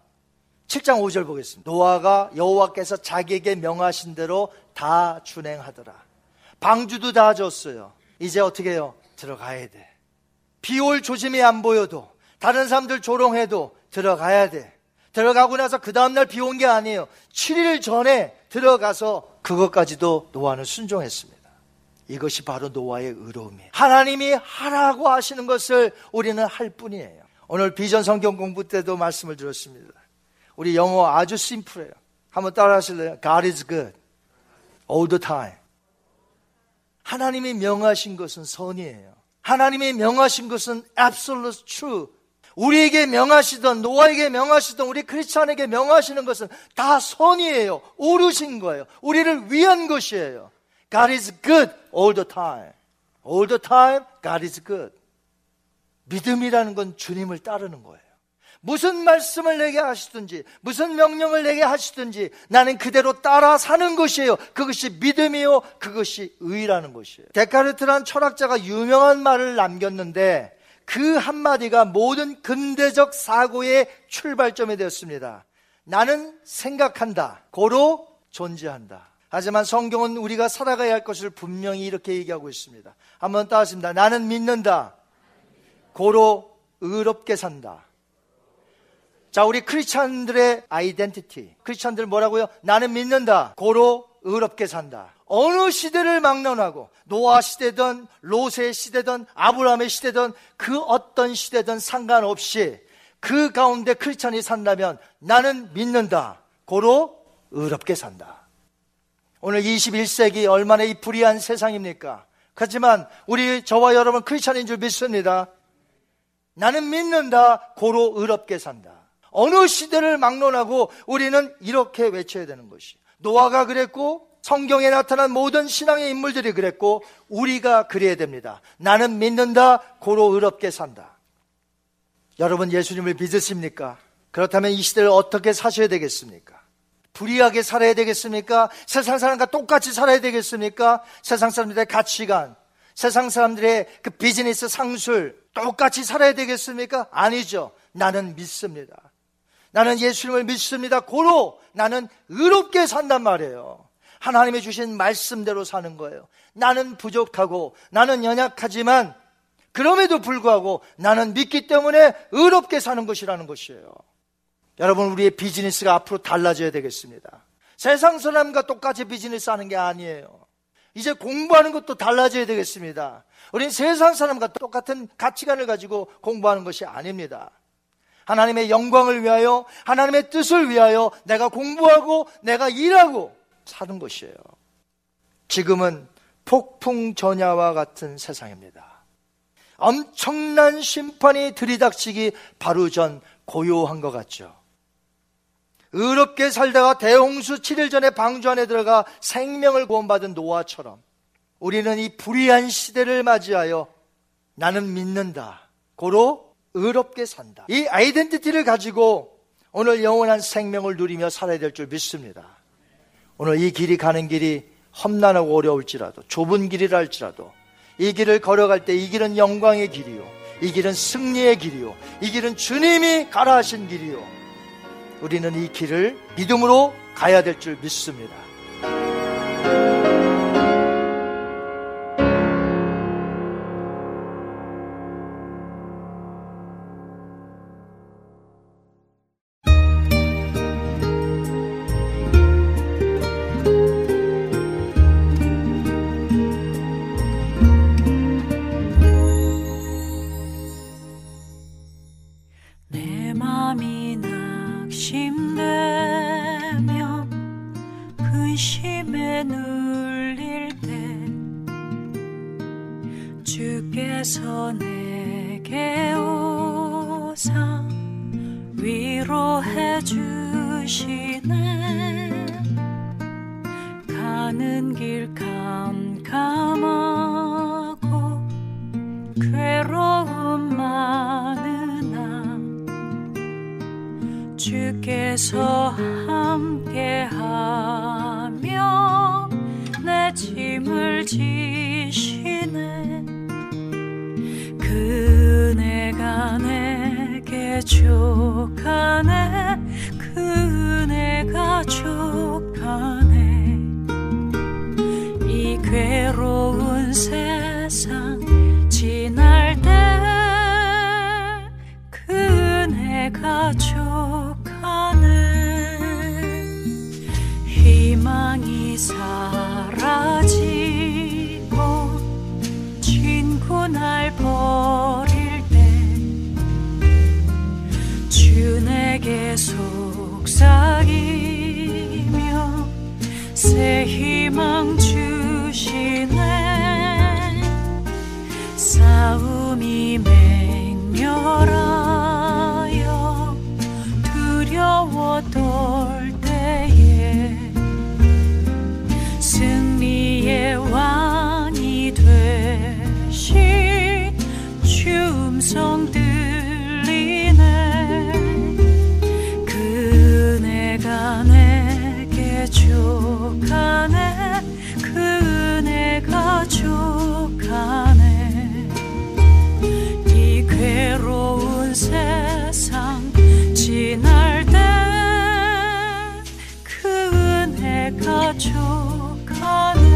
7장 5절 보겠습니다. 노아가 여호와께서 자기에게 명하신 대로 다 준행하더라. 방주도 다 줬어요. 이제 어떻게 해요? 들어가야 돼. 비올 조짐이 안 보여도 다른 사람들 조롱해도 들어가야 돼. 들어가고 나서 그 다음날 비 온 게 아니에요. 7일 전에 들어가서 그것까지도 노아는 순종했습니다. 이것이 바로 노아의 의로움이에요. 하나님이 하라고 하시는 것을 우리는 할 뿐이에요. 오늘 비전 성경 공부 때도 말씀을 들었습니다. 우리 영어 아주 심플해요. 한번 따라 하실래요? God is good. All the time. 하나님이 명하신 것은 선이에요. 하나님이 명하신 것은 absolute true. 우리에게 명하시던 노아에게 명하시던 우리 크리스찬에게 명하시는 것은 다 선이에요. 옳으신 거예요. 우리를 위한 것이에요. God is good all the time. All the time God is good. 믿음이라는 건 주님을 따르는 거예요. 무슨 말씀을 내게 하시든지, 무슨 명령을 내게 하시든지 나는 그대로 따라 사는 것이에요. 그것이 믿음이요. 그것이 의라는 것이에요. 데카르트란 철학자가 유명한 말을 남겼는데 그 한마디가 모든 근대적 사고의 출발점이 되었습니다. 나는 생각한다. 고로 존재한다. 하지만 성경은 우리가 살아가야 할 것을 분명히 이렇게 얘기하고 있습니다. 한번 따라하십니다. 나는 믿는다. 고로 의롭게 산다. 자, 우리 크리스찬들의 아이덴티티. 크리스찬들 뭐라고요? 나는 믿는다. 고로 의롭게 산다. 어느 시대를 막론하고 노아 시대든 로세 시대든 아브라함의 시대든 그 어떤 시대든 상관없이 그 가운데 크리스찬이 산다면 나는 믿는다. 고로 의롭게 산다. 오늘 21세기 얼마나 이 불의한 세상입니까? 하지만 우리 저와 여러분 크리스찬인 줄 믿습니다. 나는 믿는다. 고로 의롭게 산다. 어느 시대를 막론하고 우리는 이렇게 외쳐야 되는 것이. 노아가 그랬고 성경에 나타난 모든 신앙의 인물들이 그랬고 우리가 그래야 됩니다. 나는 믿는다. 고로 의롭게 산다. 여러분 예수님을 믿으십니까? 그렇다면 이 시대를 어떻게 사셔야 되겠습니까? 불의하게 살아야 되겠습니까? 세상 사람과 똑같이 살아야 되겠습니까? 세상 사람들의 가치관, 세상 사람들의 그 비즈니스 상술 똑같이 살아야 되겠습니까? 아니죠. 나는 믿습니다. 나는 예수님을 믿습니다. 고로 나는 의롭게 산단 말이에요. 하나님이 주신 말씀대로 사는 거예요. 나는 부족하고 나는 연약하지만 그럼에도 불구하고 나는 믿기 때문에 의롭게 사는 것이라는 것이에요. 여러분, 우리의 비즈니스가 앞으로 달라져야 되겠습니다. 세상 사람과 똑같이 비즈니스 하는 게 아니에요. 이제 공부하는 것도 달라져야 되겠습니다. 우리는 세상 사람과 똑같은 가치관을 가지고 공부하는 것이 아닙니다. 하나님의 영광을 위하여 하나님의 뜻을 위하여 내가 공부하고 내가 일하고 사는 것이에요. 지금은 폭풍 전야와 같은 세상입니다. 엄청난 심판이 들이닥치기 바로 전 고요한 것 같죠. 의롭게 살다가 대홍수 7일 전에 방주 안에 들어가 생명을 구원받은 노아처럼 우리는 이 불의한 시대를 맞이하여 나는 믿는다. 고로 의롭게 산다. 이 아이덴티티를 가지고 오늘 영원한 생명을 누리며 살아야 될 줄 믿습니다. 오늘 이 길이 가는 길이 험난하고 어려울지라도 좁은 길이라 할지라도 이 길을 걸어갈 때 이 길은 영광의 길이요. 이 길은 승리의 길이요. 이 길은 주님이 가라 하신 길이요. 우리는 이 길을 믿음으로 가야 될 줄 믿습니다. 음성 들리네 가져가는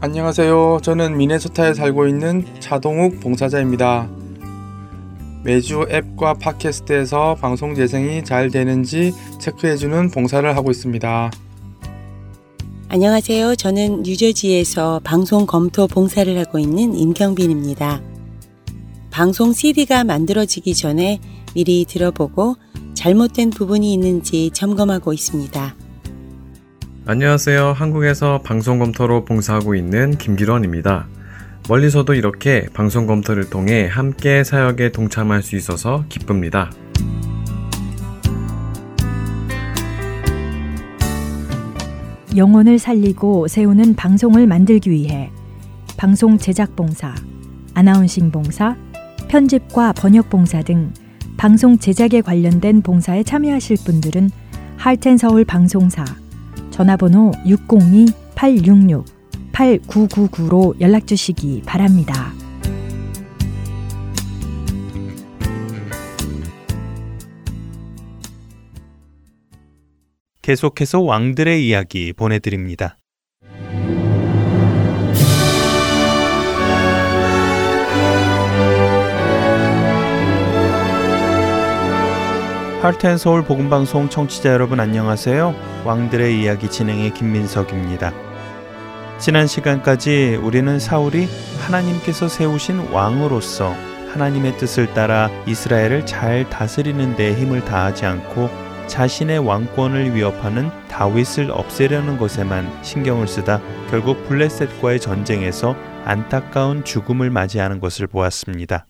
안녕하세요. 저는 미네소타에 살고 있는 차동욱 봉사자입니다. 매주 앱과 팟캐스트에서 방송 재생이 잘 되는지 체크해주는 봉사를 하고 있습니다. 안녕하세요. 저는 뉴저지에서 방송 검토 봉사를 하고 있는 임경빈입니다. 방송 CD가 만들어지기 전에 미리 들어보고 잘못된 부분이 있는지 점검하고 있습니다. 안녕하세요. 한국에서 방송 검토로 봉사하고 있는 김기론입니다. 멀리서도 이렇게 방송 검토를 통해 함께 사역에 동참할 수 있어서 기쁩니다. 영혼을 살리고 세우는 방송을 만들기 위해 방송 제작 봉사, 아나운싱 봉사, 편집과 번역 봉사 등 방송 제작에 관련된 봉사에 참여하실 분들은 할텐 서울 방송사 전화번호 602-866-8999로 연락 주시기 바랍니다. 계속해서 왕들의 이야기 보내드립니다. 할텐 서울 복음 방송 청취자 여러분 안녕하세요. 왕들의 이야기 진행의 김민석입니다. 지난 시간까지 우리는 사울이 하나님께서 세우신 왕으로서 하나님의 뜻을 따라 이스라엘을 잘 다스리는 데 힘을 다하지 않고 자신의 왕권을 위협하는 다윗을 없애려는 것에만 신경을 쓰다 결국 블레셋과의 전쟁에서 안타까운 죽음을 맞이하는 것을 보았습니다.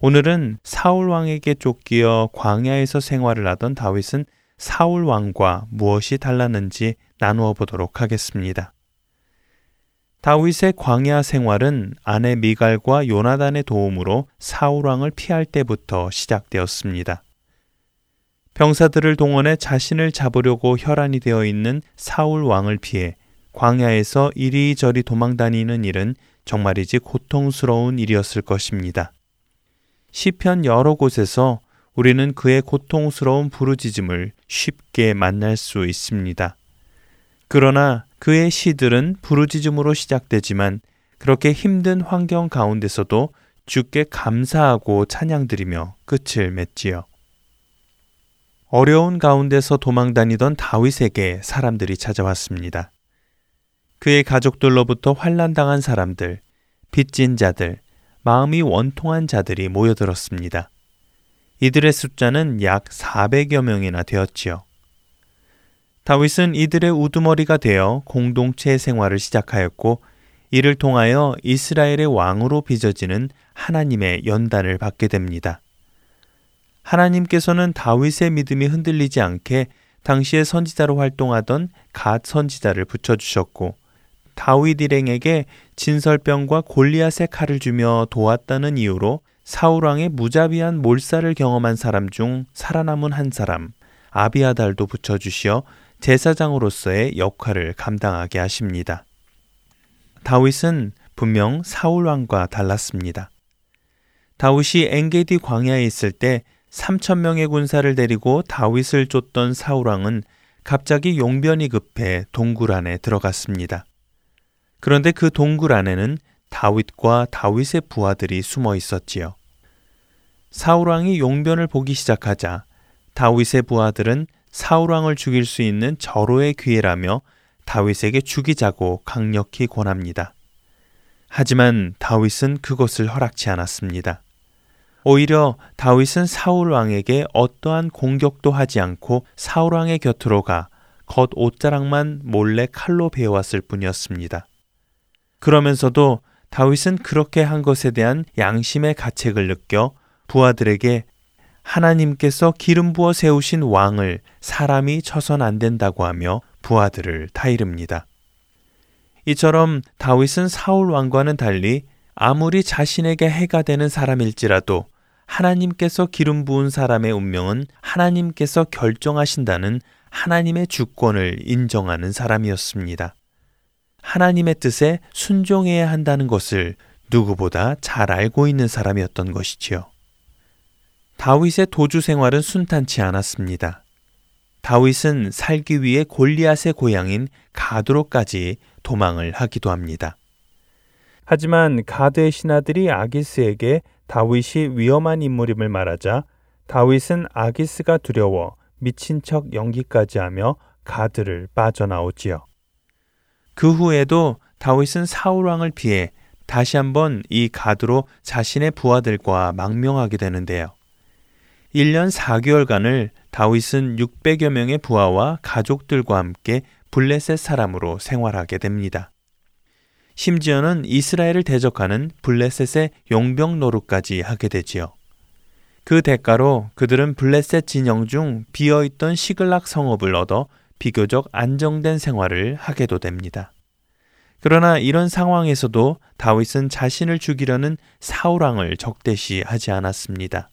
오늘은 사울 왕에게 쫓기어 광야에서 생활을 하던 다윗은 사울 왕과 무엇이 달랐는지 나누어 보도록 하겠습니다. 다윗의 광야 생활은 아내 미갈과 요나단의 도움으로 사울 왕을 피할 때부터 시작되었습니다. 병사들을 동원해 자신을 잡으려고 혈안이 되어 있는 사울 왕을 피해 광야에서 이리저리 도망다니는 일은 정말이지 고통스러운 일이었을 것입니다. 시편 여러 곳에서 우리는 그의 고통스러운 부르짖음을 쉽게 만날 수 있습니다. 그러나 그의 시들은 부르짖음으로 시작되지만 그렇게 힘든 환경 가운데서도 주께 감사하고 찬양드리며 끝을 맺지요. 어려운 가운데서 도망 다니던 다윗에게 사람들이 찾아왔습니다. 그의 가족들로부터 환란당한 사람들, 빚진 자들, 마음이 원통한 자들이 모여들었습니다. 이들의 숫자는 약 400여 명이나 되었지요. 다윗은 이들의 우두머리가 되어 공동체 생활을 시작하였고 이를 통하여 이스라엘의 왕으로 빚어지는 하나님의 연단을 받게 됩니다. 하나님께서는 다윗의 믿음이 흔들리지 않게 당시의 선지자로 활동하던 갓 선지자를 붙여주셨고 다윗 일행에게 진설병과 골리앗의 칼을 주며 도왔다는 이유로 사울왕의 무자비한 몰살을 경험한 사람 중 살아남은 한 사람 아비아달도 붙여주시어 제사장으로서의 역할을 감당하게 하십니다. 다윗은 분명 사울 왕과 달랐습니다. 다윗이 엔게디 광야에 있을 때 3천 명의 군사를 데리고 다윗을 쫓던 사울 왕은 갑자기 용변이 급해 동굴 안에 들어갔습니다. 그런데 그 동굴 안에는 다윗과 다윗의 부하들이 숨어 있었지요. 사울 왕이 용변을 보기 시작하자 다윗의 부하들은 사울 왕을 죽일 수 있는 절호의 기회라며 다윗에게 죽이자고 강력히 권합니다. 하지만 다윗은 그것을 허락치 않았습니다. 오히려 다윗은 사울 왕에게 어떠한 공격도 하지 않고 사울 왕의 곁으로 가 겉 옷자락만 몰래 칼로 베어왔을 뿐이었습니다. 그러면서도 다윗은 그렇게 한 것에 대한 양심의 가책을 느껴 부하들에게 하나님께서 기름 부어 세우신 왕을 사람이 쳐선 안 된다고 하며 부하들을 타이릅니다. 이처럼 다윗은 사울 왕과는 달리 아무리 자신에게 해가 되는 사람일지라도 하나님께서 기름 부은 사람의 운명은 하나님께서 결정하신다는 하나님의 주권을 인정하는 사람이었습니다. 하나님의 뜻에 순종해야 한다는 것을 누구보다 잘 알고 있는 사람이었던 것이지요. 다윗의 도주 생활은 순탄치 않았습니다. 다윗은 살기 위해 골리앗의 고향인 가드로까지 도망을 하기도 합니다. 하지만 가드의 신하들이 아기스에게 다윗이 위험한 인물임을 말하자 다윗은 아기스가 두려워 미친 척 연기까지 하며 가드를 빠져나오지요. 그 후에도 다윗은 사울 왕을 피해 다시 한번 이 가드로 자신의 부하들과 망명하게 되는데요. 1년 4개월간을 다윗은 600여 명의 부하와 가족들과 함께 블레셋 사람으로 생활하게 됩니다. 심지어는 이스라엘을 대적하는 블레셋의 용병 노릇까지 하게 되지요. 그 대가로 그들은 블레셋 진영 중 비어있던 시글락 성읍을 얻어 비교적 안정된 생활을 하게도 됩니다. 그러나 이런 상황에서도 다윗은 자신을 죽이려는 사울왕을 적대시하지 않았습니다.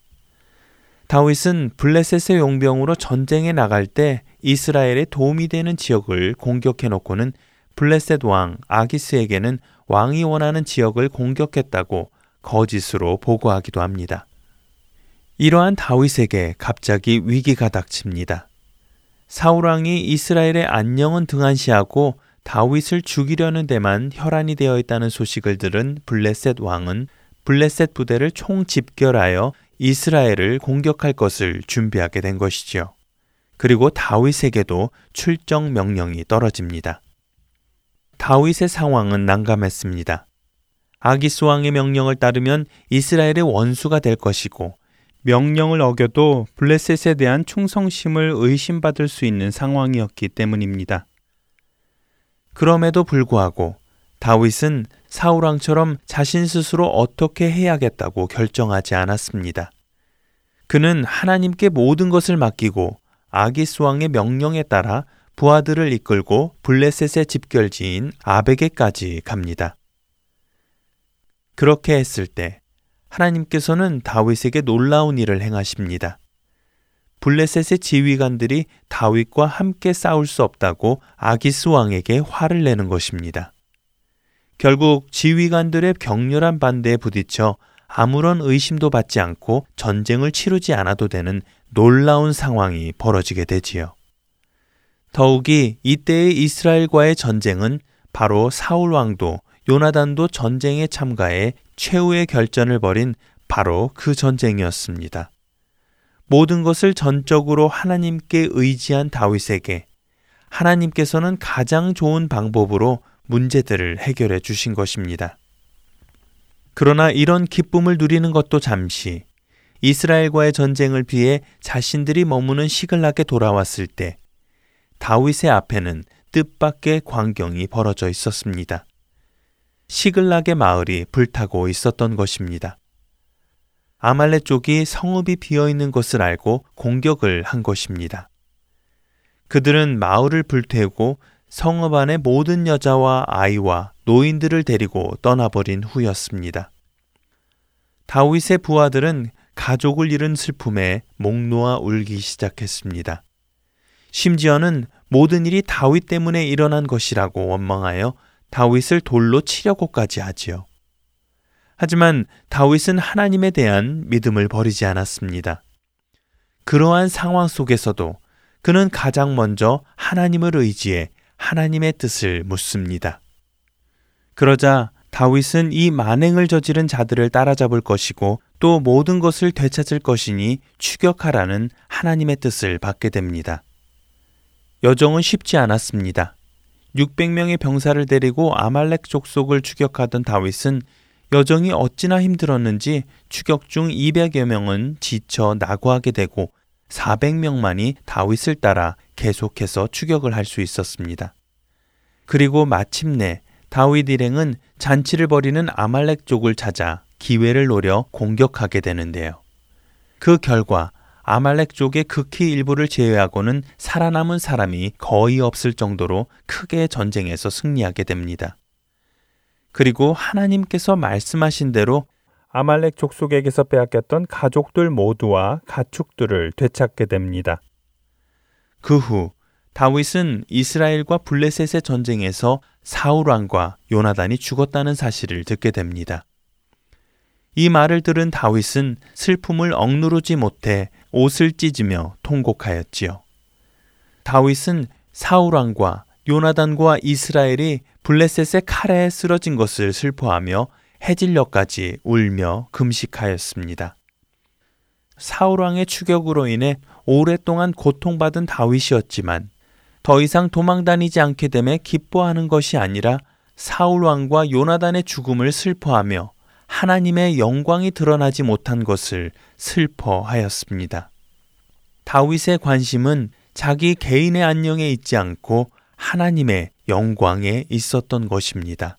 다윗은 블레셋의 용병으로 전쟁에 나갈 때 이스라엘에 도움이 되는 지역을 공격해 놓고는 블레셋 왕 아기스에게는 왕이 원하는 지역을 공격했다고 거짓으로 보고하기도 합니다. 이러한 다윗에게 갑자기 위기가 닥칩니다. 사울왕이 이스라엘의 안녕은 등한시하고 다윗을 죽이려는 데만 혈안이 되어 있다는 소식을 들은 블레셋 왕은 블레셋 부대를 총 집결하여 이스라엘을 공격할 것을 준비하게 된 것이지요. 그리고 다윗에게도 출정 명령이 떨어집니다. 다윗의 상황은 난감했습니다. 아기스 왕의 명령을 따르면 이스라엘의 원수가 될 것이고 명령을 어겨도 블레셋에 대한 충성심을 의심받을 수 있는 상황이었기 때문입니다. 그럼에도 불구하고 다윗은 사울왕처럼 자신 스스로 어떻게 해야겠다고 결정하지 않았습니다. 그는 하나님께 모든 것을 맡기고 아기스 왕의 명령에 따라 부하들을 이끌고 블레셋의 집결지인 아베게까지 갑니다. 그렇게 했을 때 하나님께서는 다윗에게 놀라운 일을 행하십니다. 블레셋의 지휘관들이 다윗과 함께 싸울 수 없다고 아기스 왕에게 화를 내는 것입니다. 결국 지휘관들의 격렬한 반대에 부딪혀 아무런 의심도 받지 않고 전쟁을 치르지 않아도 되는 놀라운 상황이 벌어지게 되지요. 더욱이 이때의 이스라엘과의 전쟁은 바로 사울 왕도 요나단도 전쟁에 참가해 최후의 결전을 벌인 바로 그 전쟁이었습니다. 모든 것을 전적으로 하나님께 의지한 다윗에게 하나님께서는 가장 좋은 방법으로 문제들을 해결해 주신 것입니다. 그러나 이런 기쁨을 누리는 것도 잠시 이스라엘과의 전쟁을 피해 자신들이 머무는 시글락에 돌아왔을 때 다윗의 앞에는 뜻밖의 광경이 벌어져 있었습니다. 시글락의 마을이 불타고 있었던 것입니다. 아말레 쪽이 성읍이 비어 있는 것을 알고 공격을 한 것입니다. 그들은 마을을 불태우고 성읍 안의 모든 여자와 아이와 노인들을 데리고 떠나버린 후였습니다. 다윗의 부하들은 가족을 잃은 슬픔에 목 놓아 울기 시작했습니다. 심지어는 모든 일이 다윗 때문에 일어난 것이라고 원망하여 다윗을 돌로 치려고까지 하지요. 하지만 다윗은 하나님에 대한 믿음을 버리지 않았습니다. 그러한 상황 속에서도 그는 가장 먼저 하나님을 의지해 하나님의 뜻을 묻습니다. 그러자 다윗은 이 만행을 저지른 자들을 따라잡을 것이고 또 모든 것을 되찾을 것이니 추격하라는 하나님의 뜻을 받게 됩니다. 여정은 쉽지 않았습니다. 600명의 병사를 데리고 아말렉 족속을 추격하던 다윗은 여정이 어찌나 힘들었는지 추격 중 200여 명은 지쳐 낙오하게 되고 400명만이 다윗을 따라 계속해서 추격을 할 수 있었습니다. 그리고 마침내 다윗 일행은 잔치를 벌이는 아말렉 족을 찾아 기회를 노려 공격하게 되는데요. 그 결과 아말렉 족의 극히 일부를 제외하고는 살아남은 사람이 거의 없을 정도로 크게 전쟁에서 승리하게 됩니다. 그리고 하나님께서 말씀하신 대로 아말렉 족속에게서 빼앗겼던 가족들 모두와 가축들을 되찾게 됩니다. 그 후 다윗은 이스라엘과 블레셋의 전쟁에서 사울 왕과 요나단이 죽었다는 사실을 듣게 됩니다. 이 말을 들은 다윗은 슬픔을 억누르지 못해 옷을 찢으며 통곡하였지요. 다윗은 사울 왕과 요나단과 이스라엘이 블레셋의 칼에 쓰러진 것을 슬퍼하며 해질녘까지 울며 금식하였습니다. 사울왕의 추격으로 인해 오랫동안 고통받은 다윗이었지만 더 이상 도망다니지 않게 됨에 기뻐하는 것이 아니라 사울왕과 요나단의 죽음을 슬퍼하며 하나님의 영광이 드러나지 못한 것을 슬퍼하였습니다. 다윗의 관심은 자기 개인의 안녕에 있지 않고 하나님의 영광에 있었던 것입니다.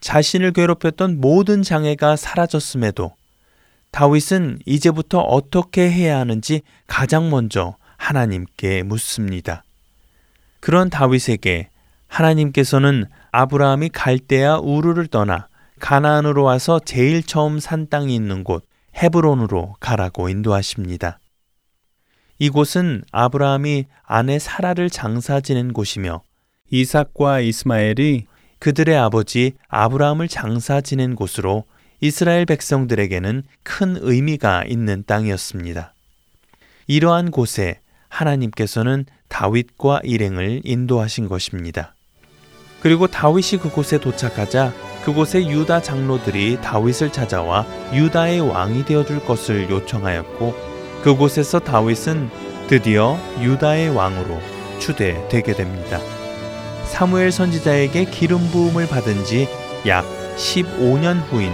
자신을 괴롭혔던 모든 장애가 사라졌음에도 다윗은 이제부터 어떻게 해야 하는지 가장 먼저 하나님께 묻습니다. 그런 다윗에게 하나님께서는 아브라함이 갈대아 우르를 떠나 가나안으로 와서 제일 처음 산 땅이 있는 곳 헤브론으로 가라고 인도하십니다. 이곳은 아브라함이 아내 사라를 장사 지낸 곳이며 이삭과 이스마엘이 그들의 아버지 아브라함을 장사 지낸 곳으로 이스라엘 백성들에게는 큰 의미가 있는 땅이었습니다. 이러한 곳에 하나님께서는 다윗과 일행을 인도하신 것입니다. 그리고 다윗이 그곳에 도착하자 그곳의 유다 장로들이 다윗을 찾아와 유다의 왕이 되어 줄 것을 요청하였고 그곳에서 다윗은 드디어 유다의 왕으로 추대되게 됩니다. 사무엘 선지자에게 기름 부음을 받은 지 약 15년 후인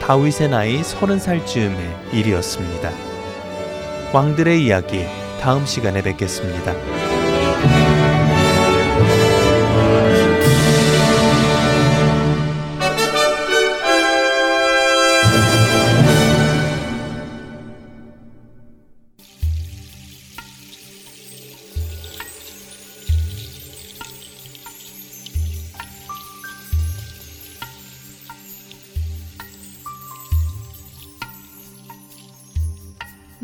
다윗의 나이 30살 즈음의 일이었습니다. 왕들의 이야기 다음 시간에 뵙겠습니다.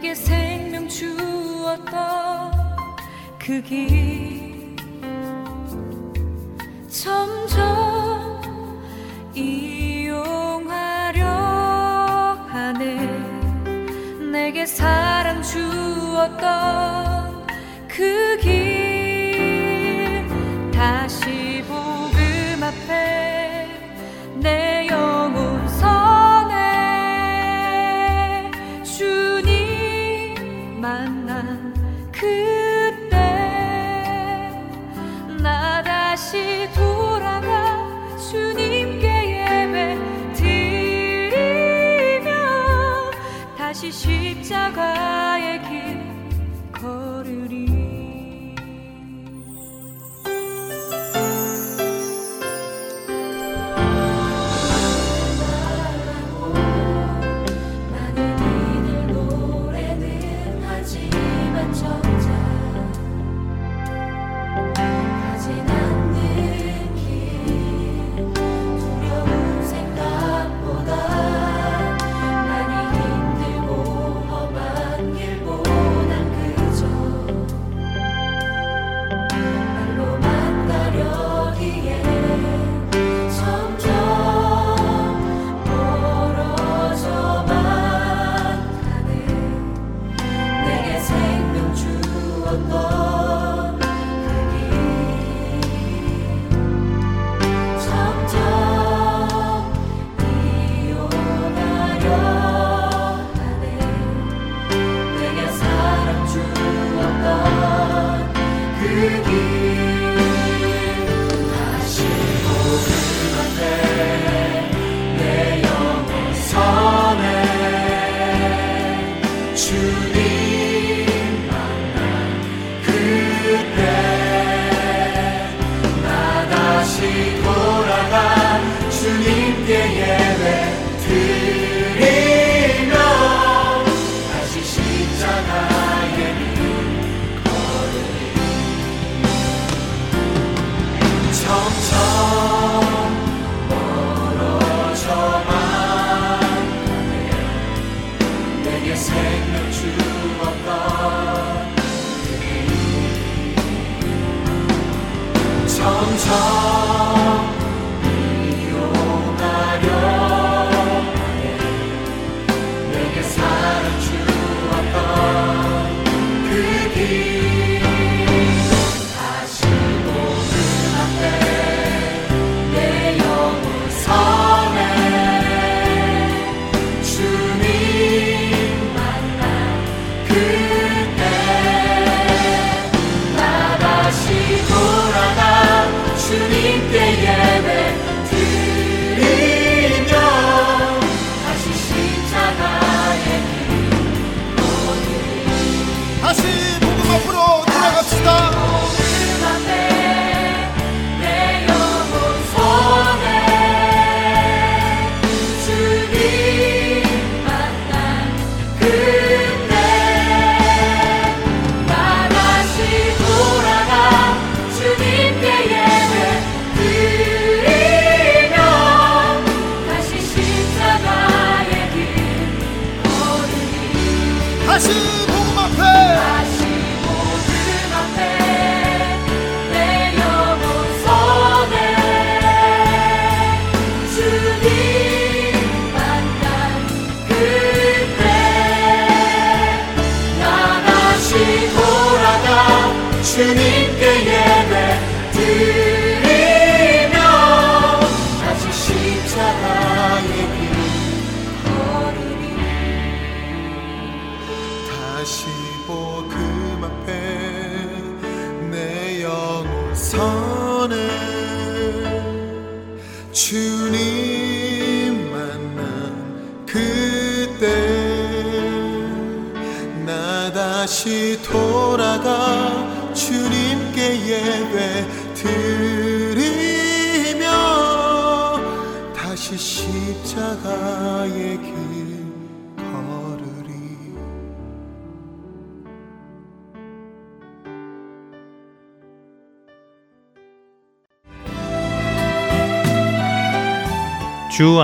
내게 생명 주었던 그 길. 점점 이용하려 하네. 내게 사랑 주었던